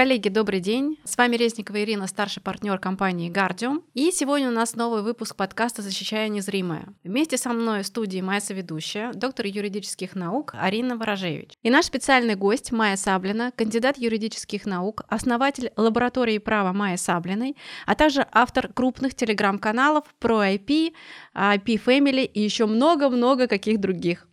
Коллеги, добрый день. С вами Резникова Ирина, старший партнер компании Guardium. И сегодня у нас новый выпуск подкаста «Защищая незримое». Вместе со мной в студии моя соведущая, доктор юридических наук Арина Ворожевич. И наш специальный гость Майя Саблина, кандидат юридических наук, основатель лаборатории права Майя Саблиной, а также автор крупных телеграм-каналов про IP, IP Family и еще много-много каких других.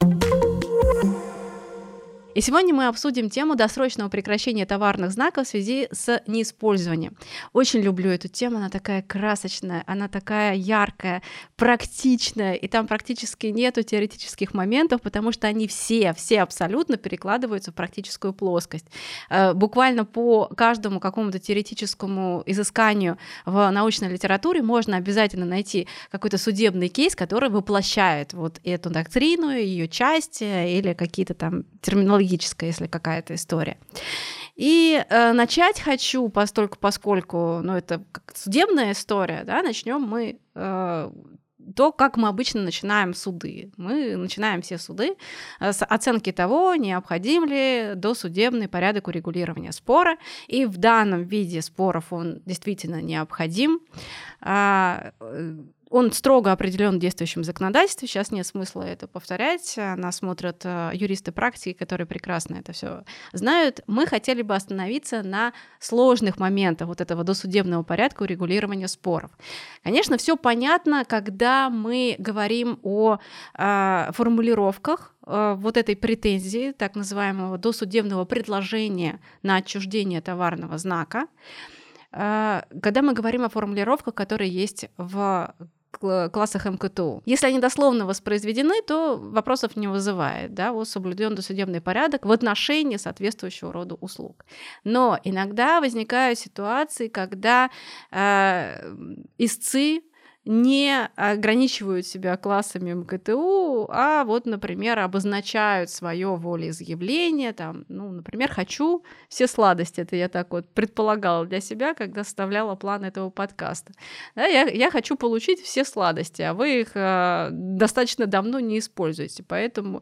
И сегодня мы обсудим тему досрочного прекращения товарных знаков в связи с неиспользованием. Очень люблю эту тему, она такая красочная, она такая яркая, практичная, и там практически нету теоретических моментов, потому что они все, все абсолютно перекладываются в практическую плоскость. Э, буквально по каждому какому-то теоретическому изысканию в научной литературе можно обязательно найти какой-то судебный кейс, который воплощает вот эту доктрину, ее части или какие-то там терминологии психологическая, если какая-то история. И э, начать хочу, постольку, поскольку, ну, это судебная история, да, начнем мы э, то, как мы обычно начинаем суды. Мы начинаем все суды э, с оценки того, необходим ли досудебный порядок урегулирования спора. И в данном виде споров он действительно необходим. Он строго определен в действующем законодательстве. Сейчас нет смысла это повторять. Нас смотрят э, юристы практики, которые прекрасно это все знают. Мы хотели бы остановиться на сложных моментах вот этого досудебного порядка урегулирования споров. Конечно, все понятно, когда мы говорим о э, формулировках э, вот этой претензии, так называемого досудебного предложения на отчуждение товарного знака э, когда мы говорим о формулировках, которые есть в классах МКТУ. Если они дословно воспроизведены, то вопросов не вызывает, да, вот соблюден досудебный порядок в отношении соответствующего рода услуг. Но иногда возникают ситуации, когда э, истцы не ограничивают себя классами МКТУ, а вот, например, обозначают свое волеизъявление, там, ну, например, хочу все сладости, это я так вот предполагала для себя, когда составляла план этого подкаста. Да, я, я хочу получить все сладости, а вы их э, достаточно давно не используете, поэтому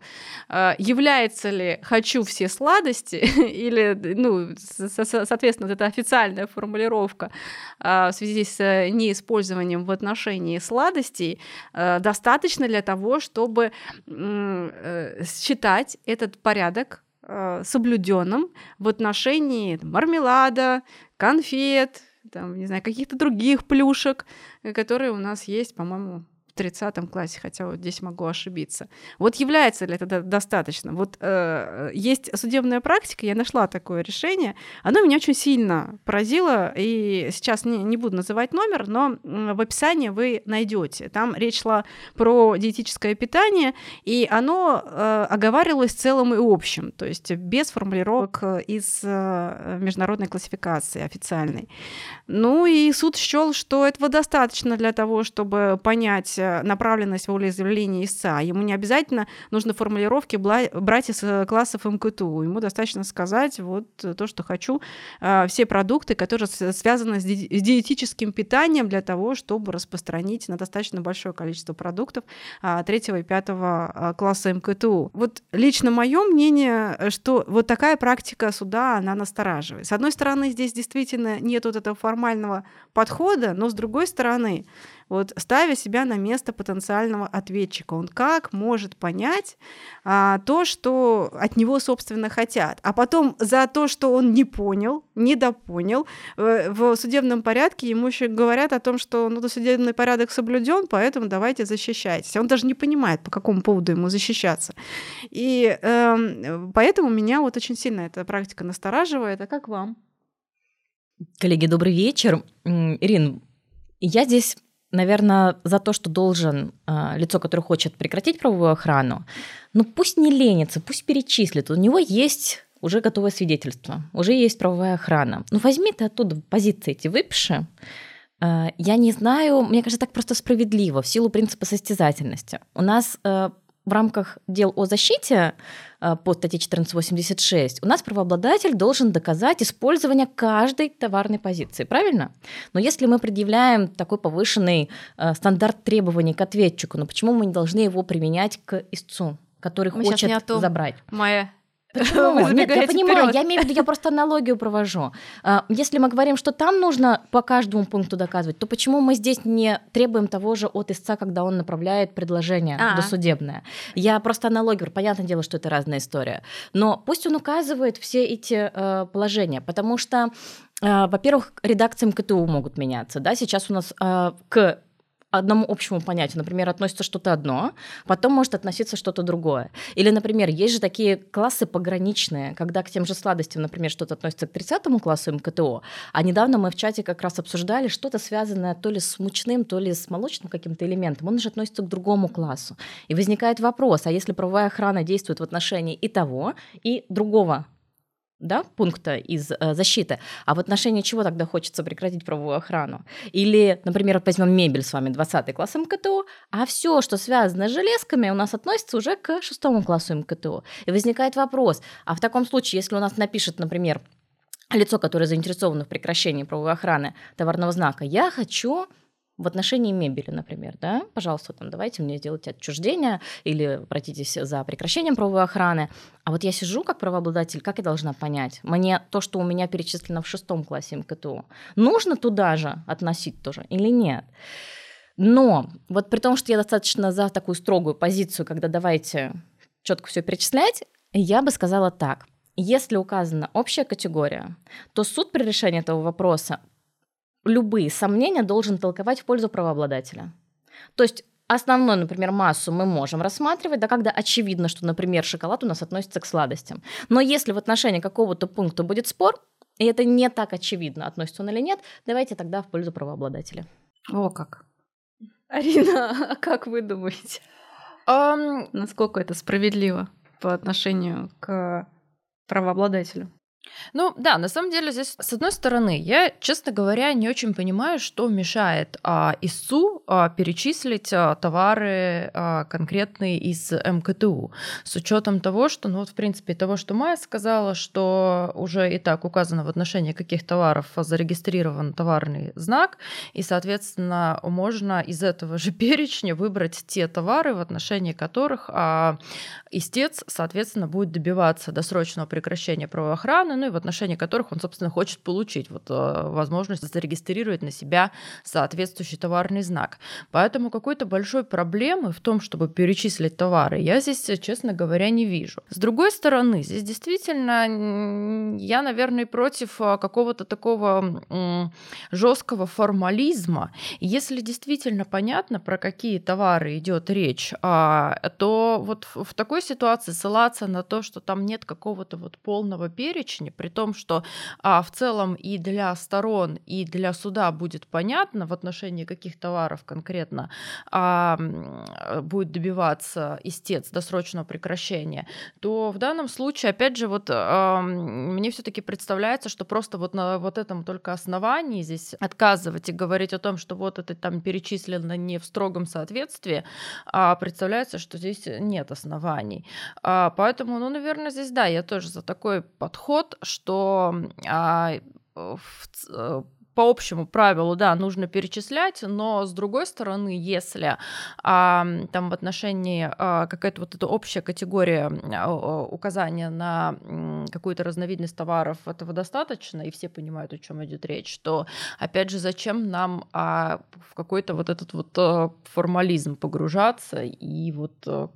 э, является ли «хочу все сладости» или, ну, соответственно, это официальная формулировка э, в связи с неиспользованием в отношении отношении сладостей э, достаточно для того, чтобы э, считать этот порядок э, соблюденным в отношении мармелада, конфет, там, не знаю, каких-то других плюшек, которые у нас есть, по-моему, 30 классе, хотя вот здесь могу ошибиться. Вот является ли это достаточно? Вот э, есть судебная практика, я нашла такое решение, оно меня очень сильно поразило, и сейчас не, не буду называть номер, но в описании вы найдете. Там речь шла про диетическое питание, и оно э, оговаривалось целым и общим, то есть без формулировок из э, международной классификации официальной. Ну и суд счел, что этого достаточно для того, чтобы понять направленность волеизъявления истца. Ему не обязательно нужно формулировки брать из э, классов МКТУ. Ему достаточно сказать вот то, что хочу, э, все продукты, которые связаны с диетическим питанием для того, чтобы распространить на достаточно большое количество продуктов третьего и пятого класса МКТУ. Вот лично мое мнение, что вот такая практика суда, она настораживает. С одной стороны, здесь действительно нет вот этого формального подхода, но с другой стороны, вот ставя себя на место потенциального ответчика. Он как может понять а, то, что от него, собственно, хотят. А потом за то, что он не понял, недопонял, в, в судебном порядке ему еще говорят о том, что ну, судебный порядок соблюден, поэтому давайте защищайтесь. Он даже не понимает, по какому поводу ему защищаться. И э, поэтому меня вот очень сильно эта практика настораживает. А как вам? Коллеги, добрый вечер. Ирин, я здесь наверное, за то, что должен э, лицо, которое хочет прекратить правовую охрану, ну пусть не ленится, пусть перечислит. У него есть уже готовое свидетельство, уже есть правовая охрана. Ну возьми ты оттуда позиции эти выпиши. Э, я не знаю, мне кажется, так просто справедливо в силу принципа состязательности. У нас э, в рамках дел о защите по статье 1486 у нас правообладатель должен доказать использование каждой товарной позиции, правильно? Но если мы предъявляем такой повышенный э, стандарт требований к ответчику, ну почему мы не должны его применять к истцу, который мы хочет том, забрать? Майя, Почему? Нет, я понимаю, я имею в виду, я просто аналогию провожу. А, если мы говорим, что там нужно по каждому пункту доказывать, то почему мы здесь не требуем того же от истца, когда он направляет предложение А-а. досудебное? Я просто аналогию, понятное дело, что это разная история. Но пусть он указывает все эти э, положения, потому что э, во-первых, редакции МКТУ могут меняться. Да? Сейчас у нас э, к одному общему понятию, например, относится что-то одно, потом может относиться что-то другое. Или, например, есть же такие классы пограничные, когда к тем же сладостям, например, что-то относится к 30 классу МКТО, а недавно мы в чате как раз обсуждали что-то связанное то ли с мучным, то ли с молочным каким-то элементом, он же относится к другому классу. И возникает вопрос, а если правовая охрана действует в отношении и того, и другого да, пункта из э, защиты, а в отношении чего тогда хочется прекратить правовую охрану? Или, например, возьмем мебель с вами 20 класс МКТУ, а все, что связано с железками, у нас относится уже к 6 классу МКТУ. И возникает вопрос, а в таком случае, если у нас напишет, например, лицо, которое заинтересовано в прекращении правовой охраны товарного знака, я хочу в отношении мебели, например, да, пожалуйста, там, давайте мне сделать отчуждение или обратитесь за прекращением правовой охраны. А вот я сижу как правообладатель, как я должна понять? Мне то, что у меня перечислено в шестом классе МКТУ, нужно туда же относить тоже или нет? Но вот при том, что я достаточно за такую строгую позицию, когда давайте четко все перечислять, я бы сказала так. Если указана общая категория, то суд при решении этого вопроса любые сомнения должен толковать в пользу правообладателя. То есть основную, например, массу мы можем рассматривать, да, когда очевидно, что, например, шоколад у нас относится к сладостям. Но если в отношении какого-то пункта будет спор, и это не так очевидно, относится он или нет, давайте тогда в пользу правообладателя. О, как. Арина, а как вы думаете? Um... Насколько это справедливо по отношению к правообладателю? Ну да, на самом деле здесь, с одной стороны, я, честно говоря, не очень понимаю, что мешает а, ИСУ а, перечислить а, товары а, конкретные из МКТУ, с учетом того, что, ну вот, в принципе, того, что Майя сказала, что уже и так указано в отношении каких товаров зарегистрирован товарный знак, и, соответственно, можно из этого же перечня выбрать те товары, в отношении которых а, истец, соответственно, будет добиваться досрочного прекращения правоохраны, ну и в отношении которых он, собственно, хочет получить вот, э, возможность зарегистрировать на себя соответствующий товарный знак. Поэтому какой-то большой проблемы в том, чтобы перечислить товары, я здесь, честно говоря, не вижу. С другой стороны, здесь действительно я, наверное, против э, какого-то такого жесткого формализма. Если действительно понятно, про какие товары идет речь, а, то вот в такой ситуации ссылаться на то, что там нет какого-то вот полного перечня, перечне, при том, что а, в целом и для сторон, и для суда будет понятно, в отношении каких товаров конкретно а, будет добиваться истец досрочного прекращения, то в данном случае, опять же, вот а, мне все-таки представляется, что просто вот на вот этом только основании здесь отказывать и говорить о том, что вот это там перечислено не в строгом соответствии, а представляется, что здесь нет оснований. А, поэтому, ну, наверное, здесь да, я тоже за такой подход, что а, в, э, по общему правилу, да, нужно перечислять, но с другой стороны, если а, там в отношении а, какая-то вот эта общая категория а, указания на какую-то разновидность товаров этого достаточно, и все понимают, о чем идет речь, то опять же, зачем нам а, в какой-то вот этот вот а, формализм погружаться и вот а,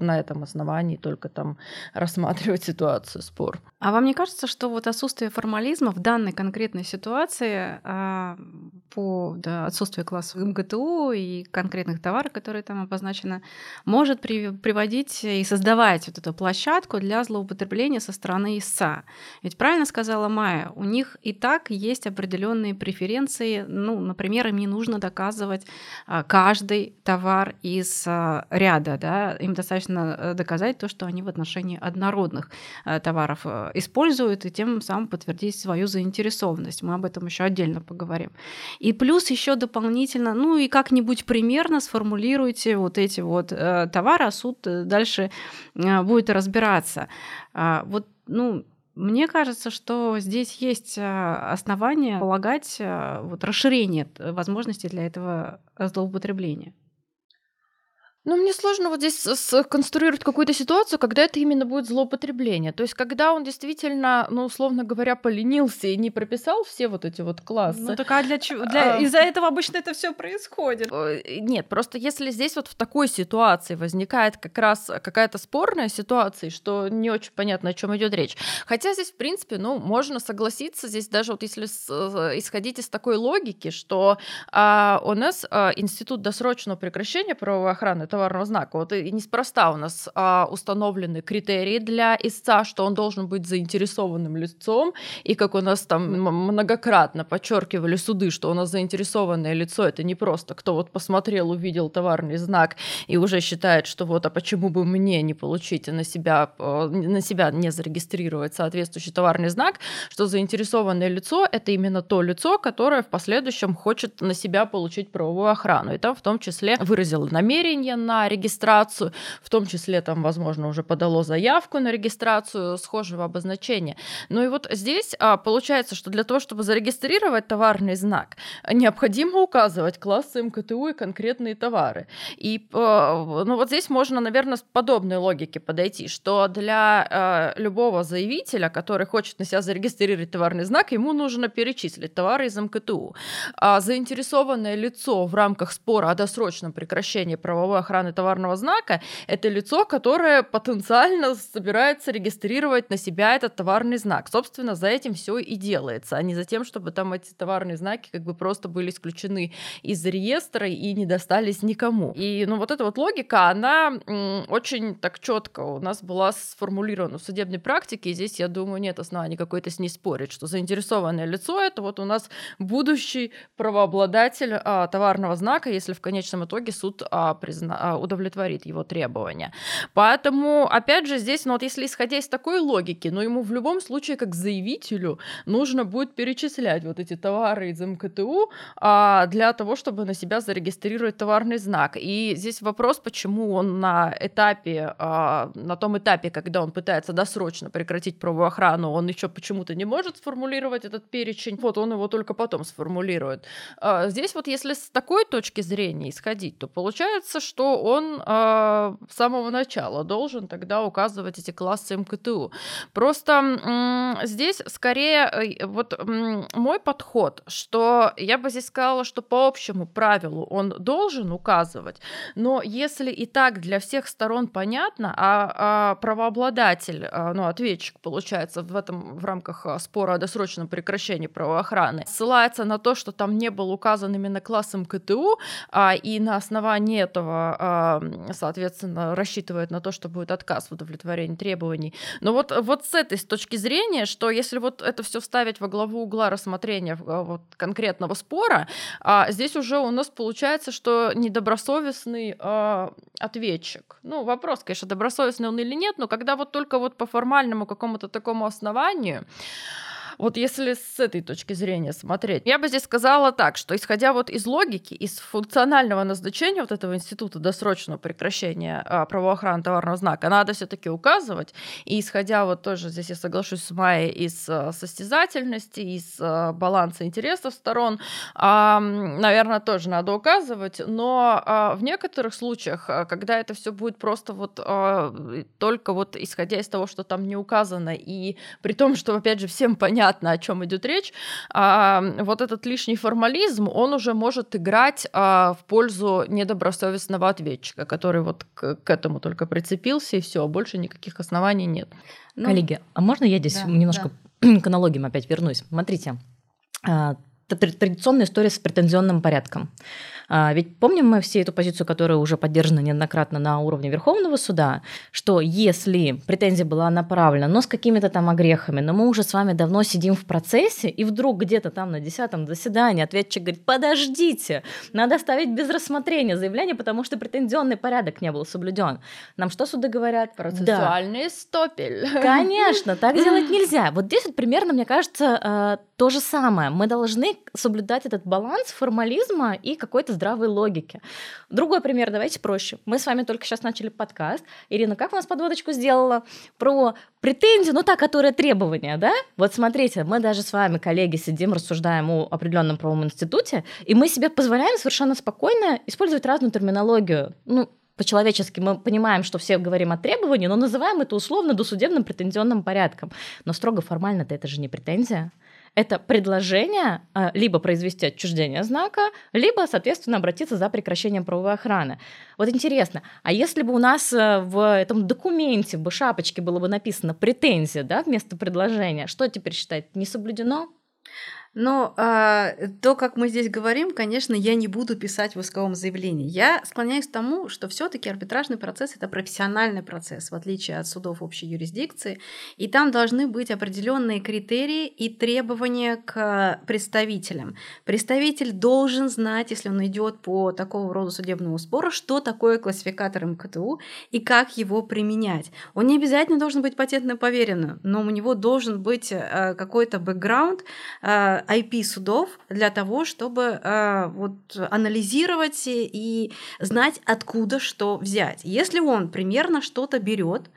на этом основании только там рассматривать ситуацию, спор. А вам не кажется, что вот отсутствие формализма в данной конкретной ситуации по да, отсутствию классов МГТУ и конкретных товаров, которые там обозначены, может при, приводить и создавать вот эту площадку для злоупотребления со стороны истца? Ведь правильно сказала Майя, у них и так есть определенные преференции, ну, например, им не нужно доказывать а, каждый товар из а, ряда, да, им достаточно э, доказать то, что они в отношении однородных товаров э, используют и тем самым подтвердить свою заинтересованность. Мы об этом еще отдельно поговорим. И плюс еще дополнительно, ну и как-нибудь примерно сформулируйте вот эти вот э, товары, а суд э, дальше э, будет разбираться. Э, вот, ну, мне кажется, что здесь есть э, основания полагать э, вот, расширение возможностей для этого злоупотребления. Ну, мне сложно вот здесь сконструировать какую-то ситуацию, когда это именно будет злоупотребление. То есть, когда он действительно, ну, условно говоря, поленился и не прописал все вот эти вот классы. Ну, так а для чего? Для... А... Из-за этого обычно это все происходит. Нет, просто если здесь вот в такой ситуации возникает как раз какая-то спорная ситуация, что не очень понятно, о чем идет речь. Хотя здесь, в принципе, ну, можно согласиться, здесь даже вот если э, исходить из такой логики, что а, у нас а, Институт досрочного прекращения правовой охраны товарного знака. Вот и неспроста у нас а, установлены критерии для истца, что он должен быть заинтересованным лицом, и как у нас там многократно подчеркивали суды, что у нас заинтересованное лицо это не просто кто вот посмотрел, увидел товарный знак и уже считает, что вот, а почему бы мне не получить на себя, а, на себя не зарегистрировать соответствующий товарный знак, что заинтересованное лицо это именно то лицо, которое в последующем хочет на себя получить правовую охрану. И там в том числе выразило намерение на регистрацию, в том числе там, возможно, уже подало заявку на регистрацию схожего обозначения. Ну и вот здесь а, получается, что для того, чтобы зарегистрировать товарный знак, необходимо указывать классы МКТУ и конкретные товары. И а, ну вот здесь можно, наверное, с подобной логики подойти, что для а, любого заявителя, который хочет на себя зарегистрировать товарный знак, ему нужно перечислить товары из МКТУ. А заинтересованное лицо в рамках спора о досрочном прекращении правовой охраны охраны товарного знака — это лицо, которое потенциально собирается регистрировать на себя этот товарный знак. Собственно, за этим все и делается, а не за тем, чтобы там эти товарные знаки как бы просто были исключены из реестра и не достались никому. И ну, вот эта вот логика, она очень так четко у нас была сформулирована в судебной практике, и здесь, я думаю, нет оснований какой-то с ней спорить, что заинтересованное лицо — это вот у нас будущий правообладатель а, товарного знака, если в конечном итоге суд а, призна, удовлетворит его требования. Поэтому, опять же, здесь, ну вот если исходя из такой логики, но ну, ему в любом случае, как заявителю, нужно будет перечислять вот эти товары из МКТУ а, для того, чтобы на себя зарегистрировать товарный знак. И здесь вопрос, почему он на этапе, а, на том этапе, когда он пытается досрочно прекратить правовую охрану, он еще почему-то не может сформулировать этот перечень, вот он его только потом сформулирует. А, здесь вот если с такой точки зрения исходить, то получается, что он э, с самого начала должен тогда указывать эти классы МКТУ. Просто э, здесь скорее э, вот э, мой подход, что я бы здесь сказала, что по общему правилу он должен указывать, но если и так для всех сторон понятно, а, а правообладатель, а, ну, ответчик, получается, в этом в рамках а, спора о досрочном прекращении правоохраны ссылается на то, что там не был указан именно класс МКТУ, а, и на основании этого соответственно, рассчитывает на то, что будет отказ в удовлетворении требований. Но вот, вот с этой с точки зрения, что если вот это все вставить во главу угла рассмотрения а, вот, конкретного спора, а здесь уже у нас получается, что недобросовестный а, ответчик. Ну, вопрос, конечно, добросовестный он или нет, но когда вот только вот по формальному какому-то такому основанию вот если с этой точки зрения смотреть, я бы здесь сказала так, что исходя вот из логики, из функционального назначения вот этого института досрочного прекращения а, правоохраны товарного знака, надо все таки указывать. И исходя вот тоже, здесь я соглашусь с Майей, из а, состязательности, из а, баланса интересов сторон, наверное, тоже надо указывать. Но в некоторых случаях, когда это все будет просто вот только вот исходя из того, что там не указано, и при том, что, опять же, всем понятно, понятно, о чем идет речь, а, вот этот лишний формализм, он уже может играть а, в пользу недобросовестного ответчика, который вот к, к этому только прицепился, и все, больше никаких оснований нет. Ну, Коллеги, а можно я здесь да, немножко да. к аналогиям опять вернусь? Смотрите, а, традиционная история с претензионным порядком. А, ведь помним мы все эту позицию, которая уже поддержана неоднократно на уровне Верховного суда, что если претензия была направлена, но с какими-то там огрехами, но мы уже с вами давно сидим в процессе, и вдруг где-то там на десятом заседании ответчик говорит, подождите, надо оставить без рассмотрения заявление, потому что претензионный порядок не был соблюден. Нам что суды говорят? Процессуальный да. стопель. Конечно, так делать нельзя. Вот здесь вот примерно, мне кажется, а, то же самое. Мы должны соблюдать этот баланс формализма и какой-то здравой логики. Другой пример, давайте проще. Мы с вами только сейчас начали подкаст. Ирина, как у нас подводочку сделала про претензию, ну та, которая требования, да? Вот смотрите, мы даже с вами, коллеги, сидим, рассуждаем о определенном правовом институте, и мы себе позволяем совершенно спокойно использовать разную терминологию. Ну, по-человечески мы понимаем, что все говорим о требовании, но называем это условно досудебным претензионным порядком. Но строго формально-то это же не претензия. Это предложение а, либо произвести отчуждение знака, либо, соответственно, обратиться за прекращением правовой охраны. Вот интересно, а если бы у нас э, в этом документе, в шапочке было бы написано претензия да, вместо предложения, что теперь считать не соблюдено? Но а, то, как мы здесь говорим, конечно, я не буду писать в исковом заявлении. Я склоняюсь к тому, что все-таки арбитражный процесс это профессиональный процесс, в отличие от судов общей юрисдикции, и там должны быть определенные критерии и требования к представителям. Представитель должен знать, если он идет по такого рода судебному спору, что такое классификатор МКТУ и как его применять. Он не обязательно должен быть патентно поверенным, но у него должен быть э, какой-то бэкграунд э, IP-судов для того, чтобы э, вот, анализировать и знать, откуда что взять. Если он примерно что-то берет,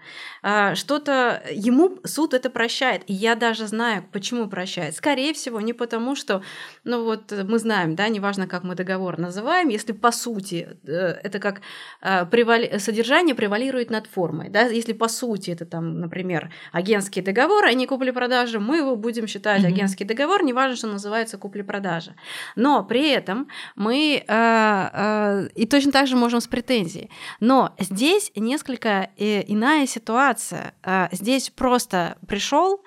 э, что-то ему суд это прощает. И я даже знаю, почему прощает. Скорее всего, не потому, что, ну вот мы знаем, да, неважно, как мы договор называем, если по сути э, это как превали... содержание превалирует над формой, да, если по сути это там, например, агентский договор, а не купли-продажи, мы его будем считать mm-hmm. агентский договор, неважно, что называется купли-продажа. Но при этом мы э, э, и точно так же можем с претензией. Но здесь несколько э, иная ситуация. Здесь просто пришел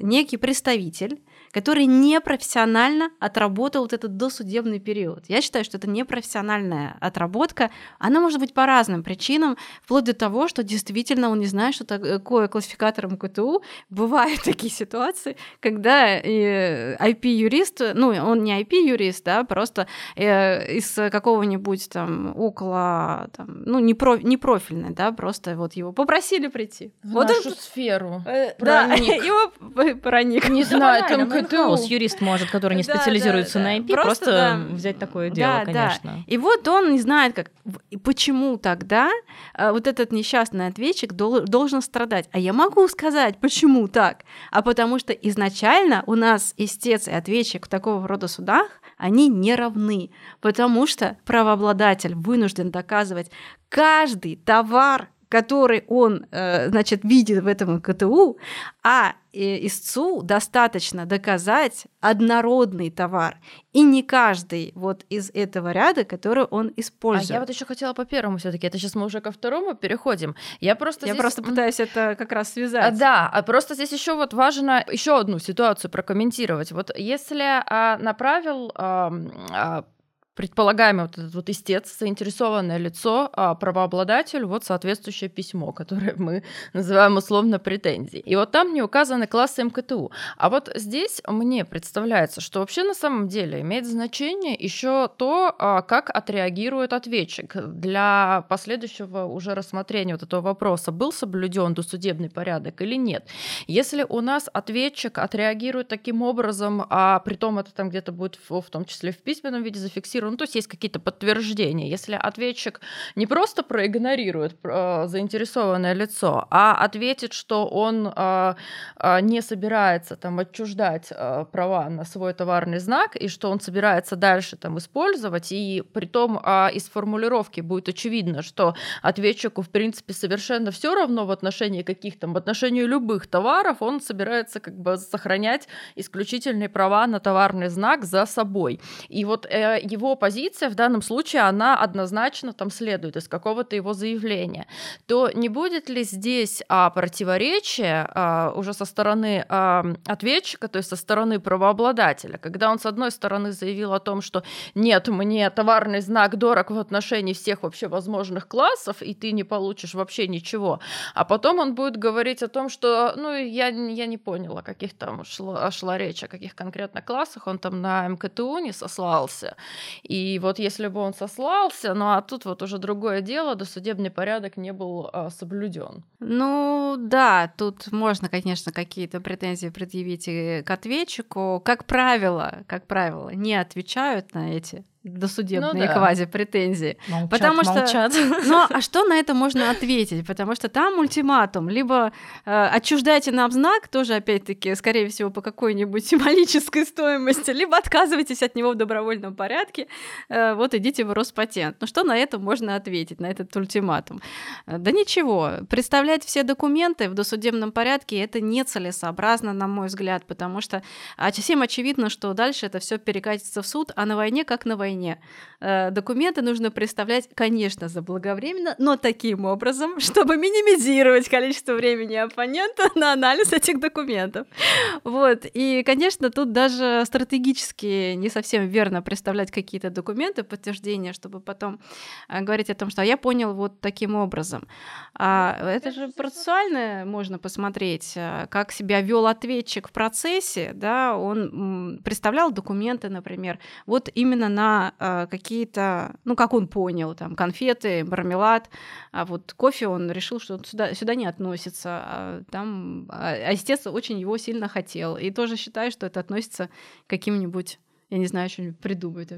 некий представитель который непрофессионально отработал вот этот досудебный период. Я считаю, что это непрофессиональная отработка. Она может быть по разным причинам, вплоть до того, что действительно он не знает, что такое классификатор МКТУ. Бывают такие ситуации, когда IP-юрист, ну, он не IP-юрист, да, просто э, из какого-нибудь там около, там, ну, не, про, не профильный, да, просто вот его попросили прийти. В вот нашу он, сферу. Э, да, его проник. Не знаю, там Хаус юрист может, который не специализируется на IP, просто, взять такое дело, конечно. И вот он не знает, как, почему тогда э, вот этот несчастный ответчик должен страдать. А я могу сказать, почему так? А потому что изначально у нас истец и ответчик в такого рода судах, они не равны, потому что правообладатель вынужден доказывать каждый товар, который он, э, значит, видит в этом КТУ, а э, истцу достаточно доказать однородный товар, и не каждый вот из этого ряда, который он использует. А я вот еще хотела по первому все-таки. Это сейчас мы уже ко второму переходим. Я просто я здесь... просто пытаюсь это как раз связать. А, да, а просто здесь еще вот важно еще одну ситуацию прокомментировать. Вот если а, направил а, а, предполагаемый вот этот вот истец, заинтересованное лицо, а правообладатель, вот соответствующее письмо, которое мы называем условно претензией. И вот там не указаны классы МКТУ. А вот здесь мне представляется, что вообще на самом деле имеет значение еще то, а, как отреагирует ответчик. Для последующего уже рассмотрения вот этого вопроса, был соблюден досудебный порядок или нет. Если у нас ответчик отреагирует таким образом, а при том это там где-то будет в, в том числе в письменном виде зафиксировано, ну, то есть есть какие-то подтверждения. Если ответчик не просто проигнорирует э, заинтересованное лицо, а ответит, что он э, э, не собирается там отчуждать э, права на свой товарный знак и что он собирается дальше там использовать, и при том э, из формулировки будет очевидно, что ответчику в принципе совершенно все равно в отношении каких-то, в отношении любых товаров он собирается как бы сохранять исключительные права на товарный знак за собой. И вот э, его позиция в данном случае, она однозначно там следует из какого-то его заявления, то не будет ли здесь а, противоречия а, уже со стороны а, ответчика, то есть со стороны правообладателя, когда он с одной стороны заявил о том, что нет, мне товарный знак дорог в отношении всех вообще возможных классов, и ты не получишь вообще ничего, а потом он будет говорить о том, что, ну, я, я не поняла, каких там шла, шла речь, о каких конкретно классах, он там на МКТУ не сослался, и вот если бы он сослался, ну а тут вот уже другое дело, досудебный порядок не был а, соблюден. Ну да, тут можно, конечно, какие-то претензии предъявить и к ответчику. Как правило, как правило, не отвечают на эти досудебные ну, да. квази-претензии. Молчат, потому что, молчат. Ну, а что на это можно ответить? Потому что там ультиматум. Либо э, отчуждайте нам знак, тоже, опять-таки, скорее всего, по какой-нибудь символической стоимости, либо отказывайтесь от него в добровольном порядке, э, вот идите в Роспатент. Ну, что на это можно ответить, на этот ультиматум? Э, да ничего. Представлять все документы в досудебном порядке это нецелесообразно, на мой взгляд, потому что всем очевидно, что дальше это все перекатится в суд, а на войне как на войне. Э, документы нужно представлять, конечно, заблаговременно, но таким образом, чтобы минимизировать количество времени оппонента на анализ этих документов. Вот. И, конечно, тут даже стратегически не совсем верно представлять какие-то документы, подтверждения, чтобы потом э, говорить о том, что «А я понял вот таким образом. А это же процессуальное можно посмотреть, э, как себя вел ответчик в процессе, да, он представлял документы, например, вот именно на э, какие-то, ну, как он понял, там, конфеты, мармелад, а вот кофе он решил, что он сюда, сюда не относится, а там, а, а истец очень его сильно хотел, и тоже считаю, что это относится к каким-нибудь я не знаю, что-нибудь придумать.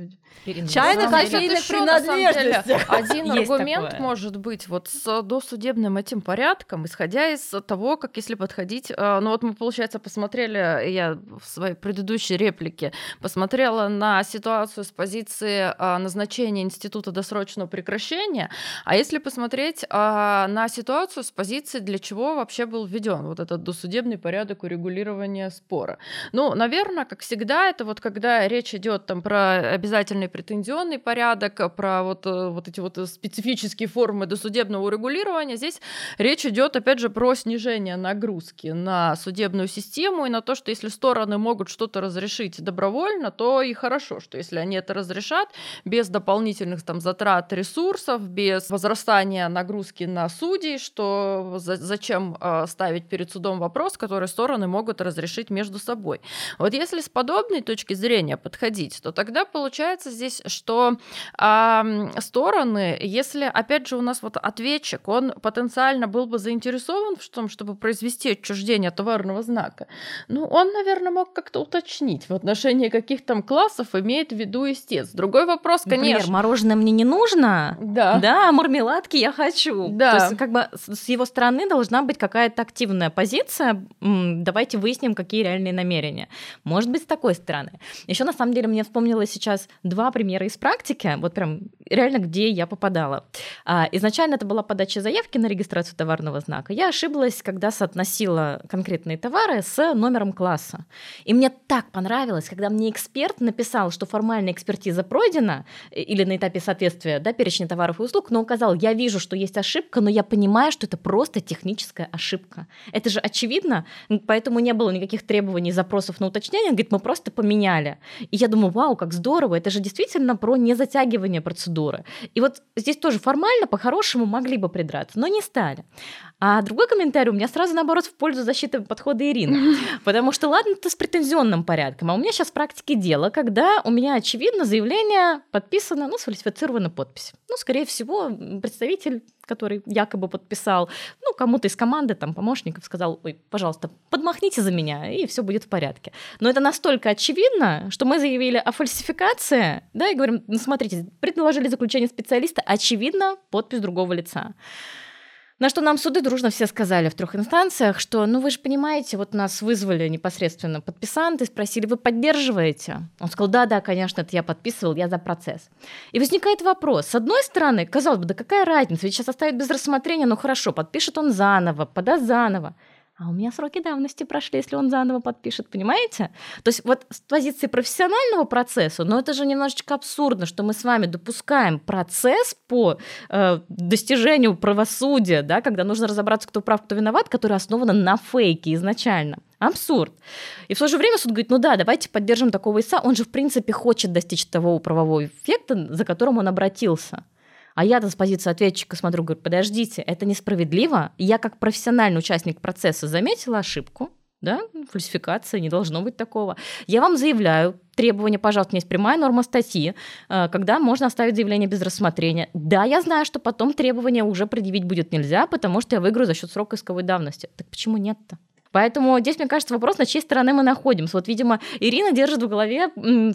Чайных кофейных принадлежностей. Один аргумент такое. может быть вот с досудебным этим порядком, исходя из того, как если подходить... Э, ну вот мы, получается, посмотрели, я в своей предыдущей реплике посмотрела на ситуацию с позиции э, назначения института досрочного прекращения, а если посмотреть э, на ситуацию с позиции, для чего вообще был введен вот этот досудебный порядок урегулирования спора. Ну, наверное, как всегда, это вот когда речь речь идет там про обязательный претензионный порядок, про вот, э, вот эти вот специфические формы досудебного урегулирования, здесь речь идет, опять же, про снижение нагрузки на судебную систему и на то, что если стороны могут что-то разрешить добровольно, то и хорошо, что если они это разрешат без дополнительных там затрат ресурсов, без возрастания нагрузки на судей, что за, зачем э, ставить перед судом вопрос, который стороны могут разрешить между собой. Вот если с подобной точки зрения подходить, то тогда получается здесь, что э, стороны, если, опять же, у нас вот ответчик, он потенциально был бы заинтересован в том, чтобы произвести отчуждение товарного знака, ну, он, наверное, мог как-то уточнить в отношении каких там классов имеет в виду истец. Другой вопрос, конечно. Например, мороженое мне не нужно, да, да мармеладки я хочу. Да. То есть, как бы с его стороны должна быть какая-то активная позиция. Давайте выясним, какие реальные намерения. Может быть, с такой стороны. Еще на самом деле мне вспомнилось сейчас два примера из практики, вот прям реально, где я попадала. А, изначально это была подача заявки на регистрацию товарного знака. Я ошиблась, когда соотносила конкретные товары с номером класса. И мне так понравилось, когда мне эксперт написал, что формальная экспертиза пройдена, э, или на этапе соответствия да, перечня товаров и услуг, но указал, я вижу, что есть ошибка, но я понимаю, что это просто техническая ошибка. Это же очевидно, поэтому не было никаких требований, запросов на уточнение. Он говорит, мы просто поменяли. И я думаю, вау, как здорово, это же действительно про незатягивание процедуры. И вот здесь тоже формально, по-хорошему, могли бы придраться, но не стали. А другой комментарий у меня сразу, наоборот, в пользу защиты подхода Ирины. Потому что, ладно, это с претензионным порядком, а у меня сейчас в практике дело, когда у меня, очевидно, заявление подписано, ну, сфальсифицирована подпись. Ну, скорее всего, представитель который якобы подписал, ну, кому-то из команды, там, помощников, сказал, ой, пожалуйста, подмахните за меня, и все будет в порядке. Но это настолько очевидно, что мы заявили о фальсификации, да, и говорим, ну, смотрите, предложили заключение специалиста, очевидно, подпись другого лица. На что нам суды дружно все сказали в трех инстанциях, что, ну вы же понимаете, вот нас вызвали непосредственно подписанты, спросили, вы поддерживаете? Он сказал, да, да, конечно, это я подписывал, я за процесс. И возникает вопрос, с одной стороны, казалось бы, да какая разница, ведь сейчас оставить без рассмотрения, ну хорошо, подпишет он заново, подаст заново а у меня сроки давности прошли, если он заново подпишет, понимаете? То есть вот с позиции профессионального процесса, но это же немножечко абсурдно, что мы с вами допускаем процесс по э, достижению правосудия, да, когда нужно разобраться, кто прав, кто виноват, который основан на фейке изначально. Абсурд. И в то же время суд говорит, ну да, давайте поддержим такого ИСа, он же в принципе хочет достичь того правового эффекта, за которым он обратился. А я-то с позиции ответчика смотрю, говорю, подождите, это несправедливо. Я как профессиональный участник процесса заметила ошибку, да, фальсификация, не должно быть такого. Я вам заявляю, требование, пожалуйста, есть прямая норма статьи, э, когда можно оставить заявление без рассмотрения. Да, я знаю, что потом требование уже предъявить будет нельзя, потому что я выиграю за счет срока исковой давности. Так почему нет-то? Поэтому здесь, мне кажется, вопрос, на чьей стороне мы находимся. Вот, видимо, Ирина держит в голове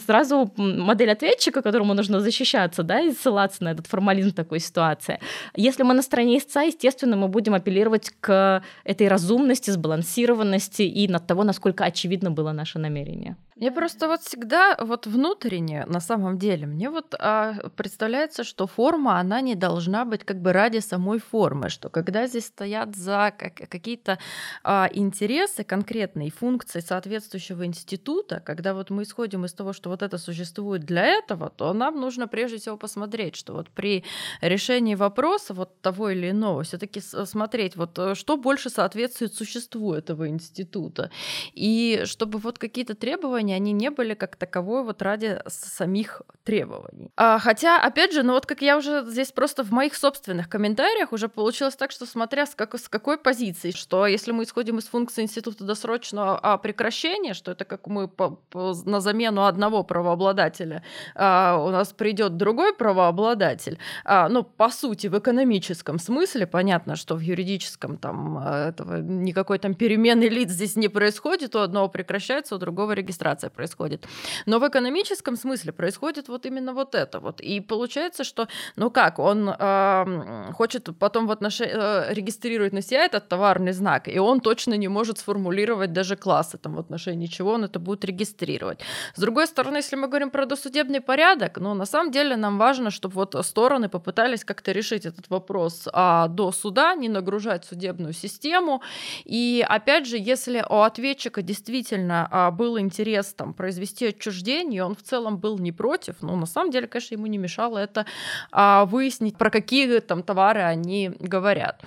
сразу модель ответчика, которому нужно защищаться, да, и ссылаться на этот формализм такой ситуации. Если мы на стороне истца, естественно, мы будем апеллировать к этой разумности, сбалансированности и над того, насколько очевидно было наше намерение. Мне просто вот всегда вот внутренне, на самом деле, мне вот а, представляется, что форма, она не должна быть как бы ради самой формы, что когда здесь стоят за как, какие-то а, интересы конкретные, функции соответствующего института, когда вот мы исходим из того, что вот это существует для этого, то нам нужно прежде всего посмотреть, что вот при решении вопроса вот того или иного все таки смотреть, вот э, что больше соответствует существу этого института, и чтобы вот какие-то требования, они не были как таковой вот ради самих требований. А, хотя, опять же, ну вот как я уже здесь просто в моих собственных комментариях уже получилось так, что смотря с, как, с какой позиции, что если мы исходим из функции института досрочного а, прекращения, что это как мы по, по, на замену одного правообладателя а, у нас придет другой правообладатель, а, ну, по сути, в экономическом смысле, понятно, что в юридическом там а, этого никакой там перемены лиц здесь не происходит, у одного прекращается, у другого регистрация происходит. Но в экономическом смысле происходит вот именно вот это вот. И получается, что, ну как, он э, хочет потом в отношении, э, регистрировать на себя этот товарный знак, и он точно не может сформулировать даже классы, там, в отношении чего он это будет регистрировать. С другой стороны, если мы говорим про досудебный порядок, ну, на самом деле нам важно, чтобы вот стороны попытались как-то решить этот вопрос а, до суда, не нагружать судебную систему. И опять же, если у ответчика действительно а, был интерес там, произвести отчуждение, он в целом был не против, но на самом деле, конечно, ему не мешало это а, выяснить, про какие там товары они говорят,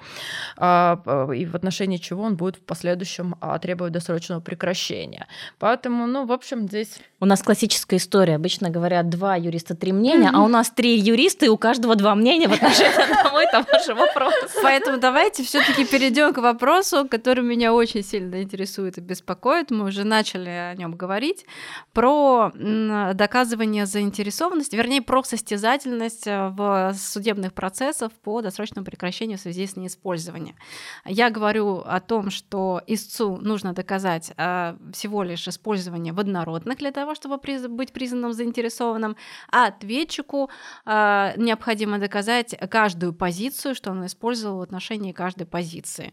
а, и в отношении чего он будет в последующем а, требовать досрочного прекращения. Поэтому, ну, в общем, здесь... У нас классическая история. Обычно говорят два юриста, три мнения, mm-hmm. а у нас три юриста, и у каждого два мнения в отношении одного и того же вопроса. Поэтому давайте все таки перейдем к вопросу, который меня очень сильно интересует и беспокоит. Мы уже начали о нем говорить говорить, про доказывание заинтересованности, вернее, про состязательность э, в судебных процессах по досрочному прекращению в связи с неиспользованием. Я говорю о том, что истцу нужно доказать э, всего лишь использование в однородных для того, чтобы быть признанным заинтересованным, а ответчику э, необходимо доказать каждую позицию, что он использовал в отношении каждой позиции.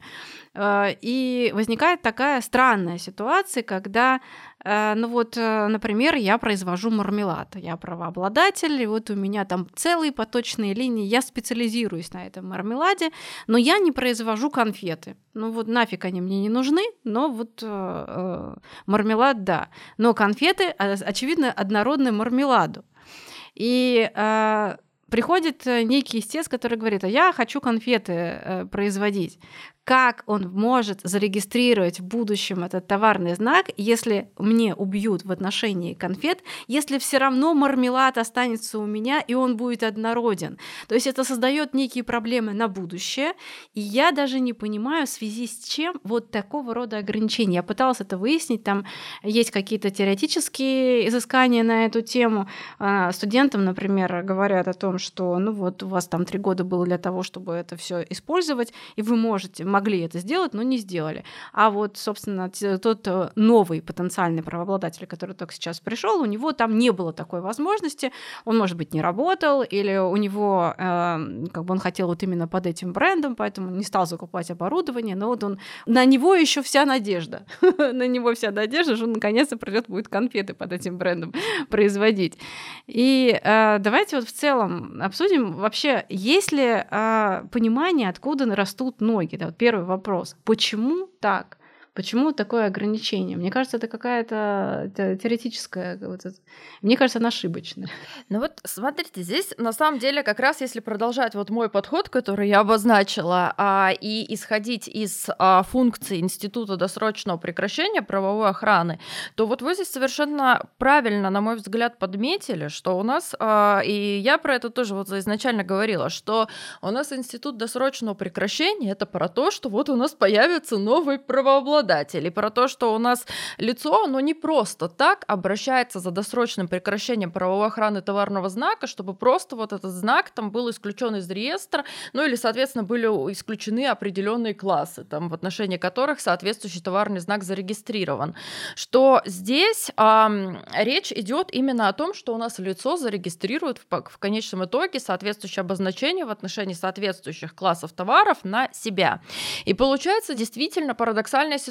И возникает такая странная ситуация, когда ну вот, э, например, я произвожу мармелад, я правообладатель, и вот у меня там целые поточные линии, я специализируюсь на этом мармеладе, но я не произвожу конфеты. Ну вот нафиг они мне не нужны, но вот э, э мармелад да. Но конфеты, очевидно, однородны мармеладу. И э, приходит некий истец, который говорит, а я хочу конфеты э, производить как он может зарегистрировать в будущем этот товарный знак, если мне убьют в отношении конфет, если все равно мармелад останется у меня и он будет однороден. То есть это создает некие проблемы на будущее, и я даже не понимаю, в связи с чем вот такого рода ограничения. Я пыталась это выяснить, там есть какие-то теоретические изыскания на эту тему. А, студентам, например, говорят о том, что ну вот у вас там три года было для того, чтобы это все использовать, и вы можете, могли это сделать, но не сделали. А вот, собственно, тот э, новый потенциальный правообладатель, который только сейчас пришел, у него там не было такой возможности. Он, может быть, не работал, или у него, э, как бы он хотел вот именно под этим брендом, поэтому не стал закупать оборудование, но вот он, на него еще вся надежда. на него вся надежда, что он наконец-то придет, будет конфеты под этим брендом производить. И э, давайте вот в целом обсудим вообще, есть ли э, понимание, откуда растут ноги. Да, вот первый вопрос. Почему так? Почему такое ограничение? Мне кажется, это какая-то теоретическая... Вот это, мне кажется, она ошибочная. Ну вот, смотрите, здесь на самом деле как раз если продолжать вот мой подход, который я обозначила, а, и исходить из а, функции Института досрочного прекращения правовой охраны, то вот вы здесь совершенно правильно, на мой взгляд, подметили, что у нас, а, и я про это тоже вот изначально говорила, что у нас Институт досрочного прекращения — это про то, что вот у нас появится новый правообладатель, правообладатель, и про то, что у нас лицо, оно не просто так обращается за досрочным прекращением правовой охраны товарного знака, чтобы просто вот этот знак там был исключен из реестра, ну или, соответственно, были исключены определенные классы, там, в отношении которых соответствующий товарный знак зарегистрирован. Что здесь э, речь идет именно о том, что у нас лицо зарегистрирует в, в конечном итоге соответствующее обозначение в отношении соответствующих классов товаров на себя. И получается действительно парадоксальная ситуация,